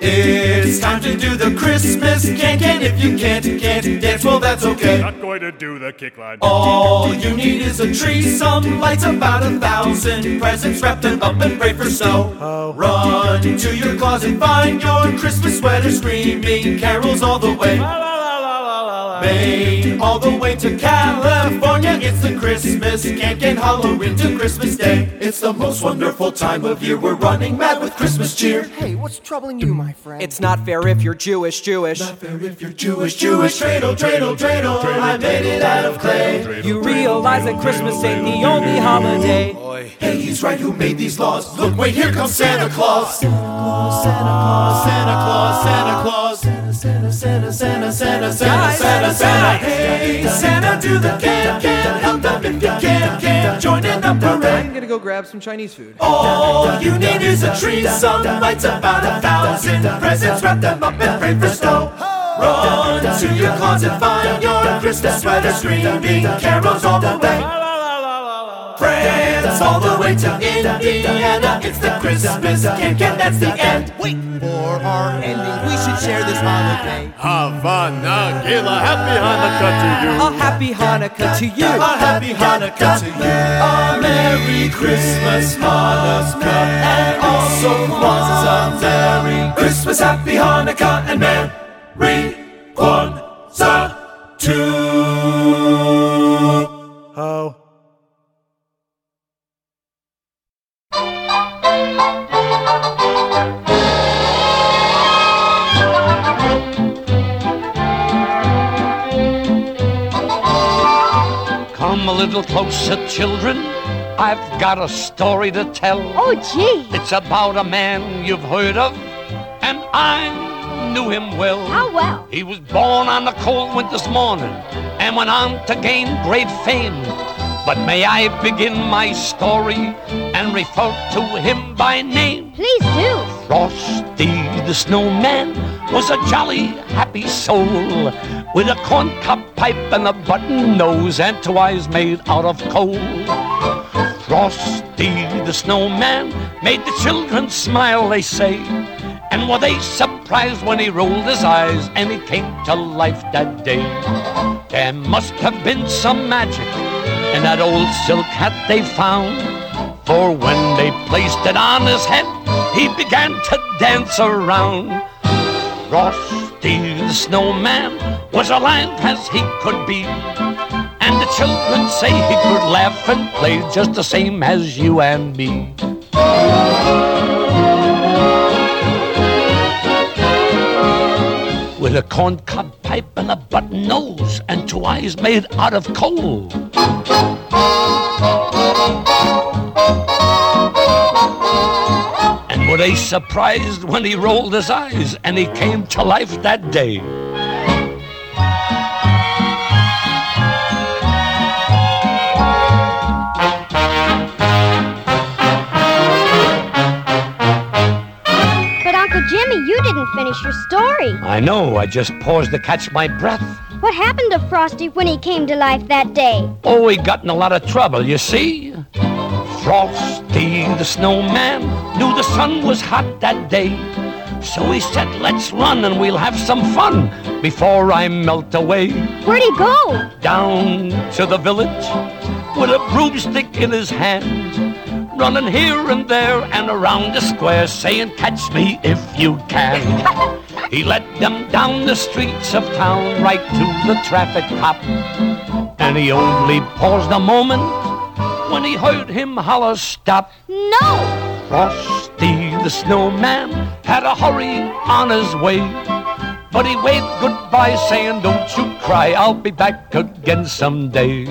It's time to do the Christmas can can. If you can't, can't dance, well that's okay. Not going to do the kick line. All you need is a tree, some lights, about a thousand presents, wrapped them up and pray for snow. Run to your closet, find your Christmas sweater, screaming carols all the way. Maine, all the way to California, it's the Christmas can can Halloween to Christmas Day. It's the most wonderful time of year. We're running mad with Christmas cheer. Hey, what's troubling you, my friend? It's not fair if you're Jewish, Jewish. Not fair if you're Jewish, Jewish. Dreidel, dreidel, dreidel. I made it out of clay. You realize that Christmas ain't the only holiday. Hey, he's right. Who made these laws? Look, wait, here comes Santa Claus. Santa Claus, Santa Claus, Santa Claus, Santa Claus. Santa, Santa, Santa, Santa, Santa, Santa, Santa, Santa. Hey, Santa, do the can, can. Help them if you can, can. Join in the parade. I'm gonna go grab some Chinese food. All you need is a tree, some lights, about a thousand presents, wrap them up and pray for snow. Run to your closet, find your Christmas sweater, screaming carols all the way. France, all the way to Indiana, it's the Christmas can can, that's the end. Wait, for our ending, we should share this holiday. Hava Nagila, happy Hanukkah to you. A happy Hanukkah to you. A happy Hanukkah to you. A Merry Christmas, Hanukkah, and also Kwanzaa. Merry Christmas, Happy Hanukkah, and Merry Kwanzaa too. A little closer, children. I've got a story to tell. Oh, gee. It's about a man you've heard of, and I knew him well. How well? He was born on a cold winter's morning and went on to gain great fame. But may I begin my story and refer to him by name? Please do. Frosty the Snowman was a jolly, happy soul with a corncob pipe and a button nose and two eyes made out of coal. Frosty the Snowman made the children smile, they say. And were they surprised when he rolled his eyes and he came to life that day? There must have been some magic in that old silk hat they found. For when they placed it on his head, he began to dance around. Frosty the Snowman was alive as he could be. And the children say he could laugh and play just the same as you and me. With a corncob pipe and a button nose and two eyes made out of coal. Were they surprised when he rolled his eyes and he came to life that day? But Uncle Jimmy, you didn't finish your story. I know, I just paused to catch my breath. What happened to Frosty when he came to life that day? Oh, he got in a lot of trouble, you see. Frosty the snowman knew the sun was hot that day. So he said, let's run and we'll have some fun before I melt away. Where'd he go? Down to the village with a broomstick in his hand. Running here and there and around the square saying, catch me if you can. He led them down the streets of town right to the traffic cop. And he only paused a moment when he heard him holler, stop. No! Frosty the snowman had a hurry on his way. But he waved goodbye saying, don't you cry, I'll be back again someday.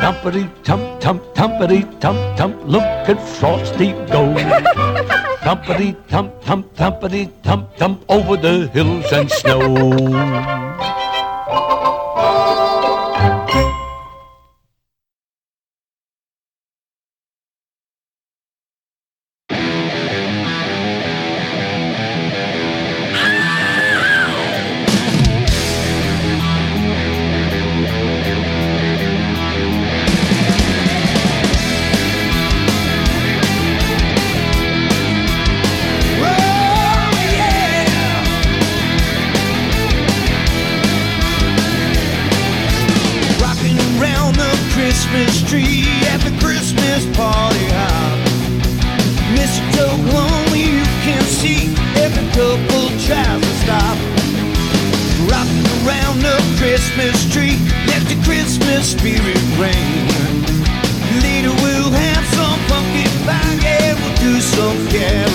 Tumpity tump tump tumpity tump tump, look at Frosty go. Tumpity tump tump tumpity tump tump over the hills and snow. party hop. Mr. Lonely, you can see every couple tries to stop. Rocking around the Christmas tree, let the Christmas spirit reign. Later we'll have some pumpkin pie yeah, we'll do some caroling.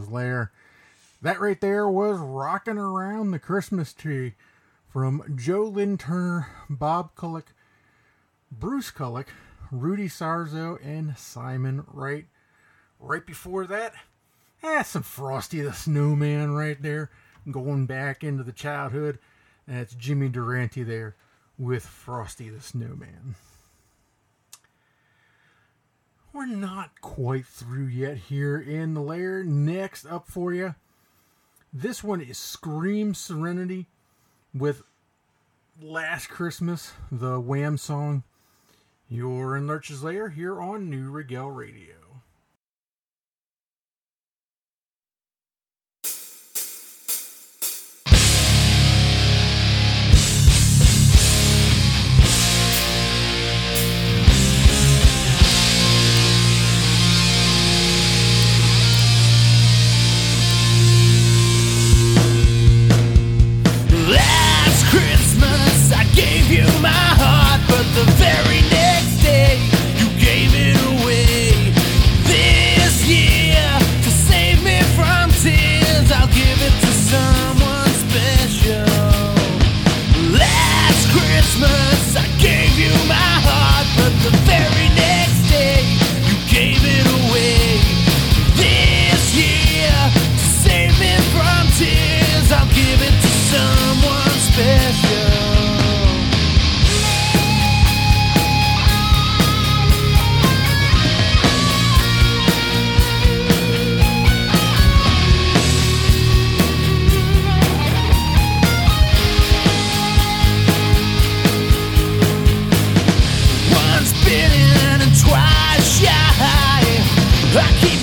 branches. That right there was Rocking Around the Christmas Tree from Joe Lynn Turner, Bob Kulick, Bruce Kulick, Rudy Sarzo, and Simon Wright. Right before that, eh, some Frosty the Snowman right there, going back into the childhood. That's Jimmy Durante there with Frosty the Snowman we're not quite through yet here in the lair. Next up for you, this one is Scream Serenity with Last Christmas, the Wham song. You're in Lurch's Lair here on Neue Regel Radio. Last Christmas I gave you my heart, but the very next I keep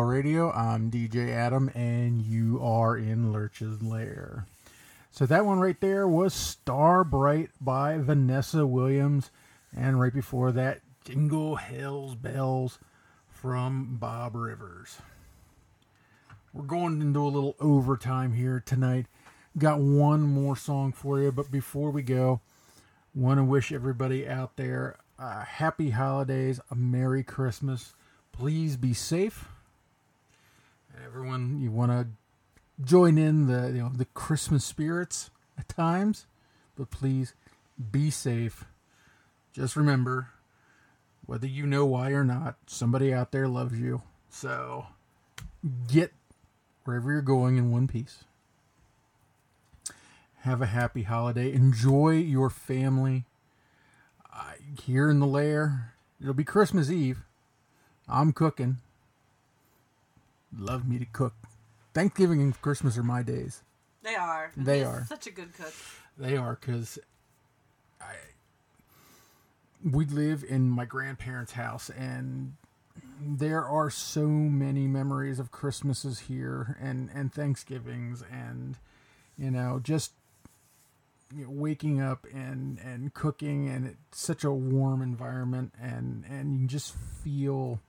Radio. I'm DJ Adam, and you are in Lurch's Lair. So that one right there was Star Bright by Vanessa Williams, and right before that, Jingle Hell's Bells from Bob Rivers. We're going into a little overtime here tonight. Got one more song for you, but before we go, want to wish everybody out there a happy holidays, a Merry Christmas. Please be safe everyone you want to join in the you know the Christmas spirits at times, but please be safe. Just remember, whether you know why or not, somebody out there loves you. So get wherever you're going in one piece. Have a happy holiday. Enjoy your family. Uh, here in the lair, it'll be Christmas Eve. I'm cooking. Love me to cook. Thanksgiving and Christmas are my days. They are. They He's are. Such a good cook. They are because I we live in my grandparents' house, and there are so many memories of Christmases here and and Thanksgivings, and you know just you know, waking up and and cooking, and it's such a warm environment, and and you can just feel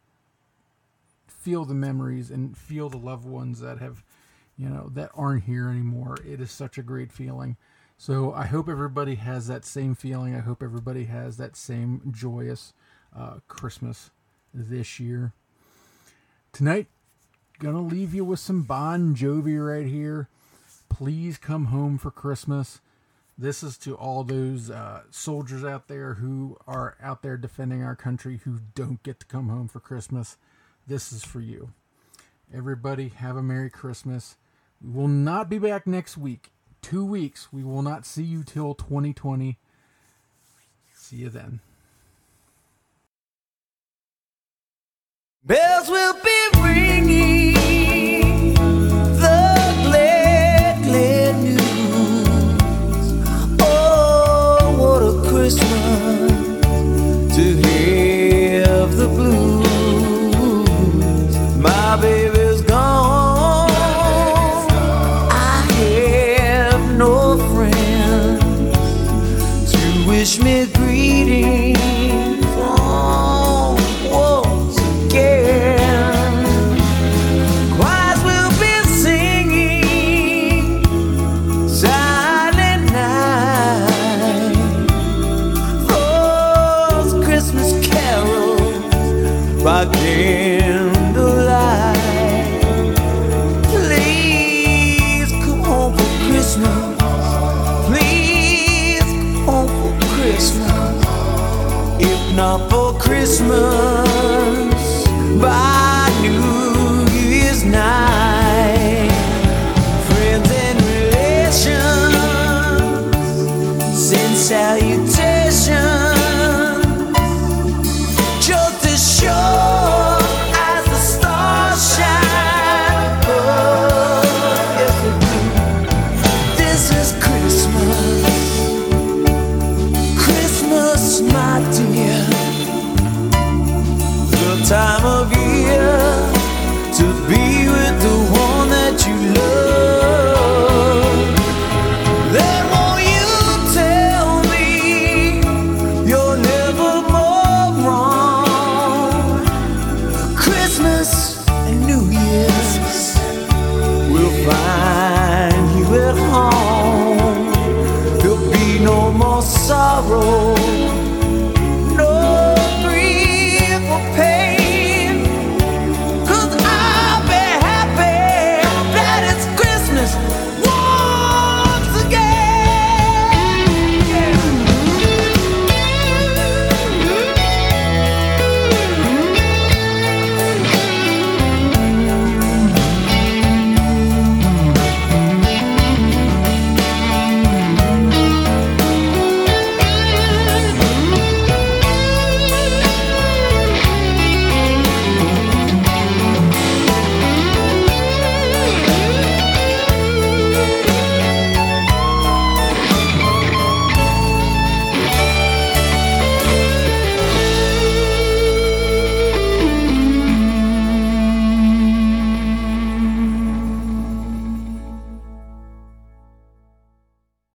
feel the memories and feel the loved ones that have you know that aren't here anymore. It is such a great feeling. So i hope everybody has that same feeling. I hope everybody has that same joyous uh, christmas this year. Tonight gonna leave you with some bon jovi right here. Please come home for christmas. This is to all those uh, soldiers out there who are out there defending our country who don't get to come home for christmas this is for you everybody have a merry christmas we will not be back next week. Two weeks. We will not see you till 2020. See you then. Bells will be ringing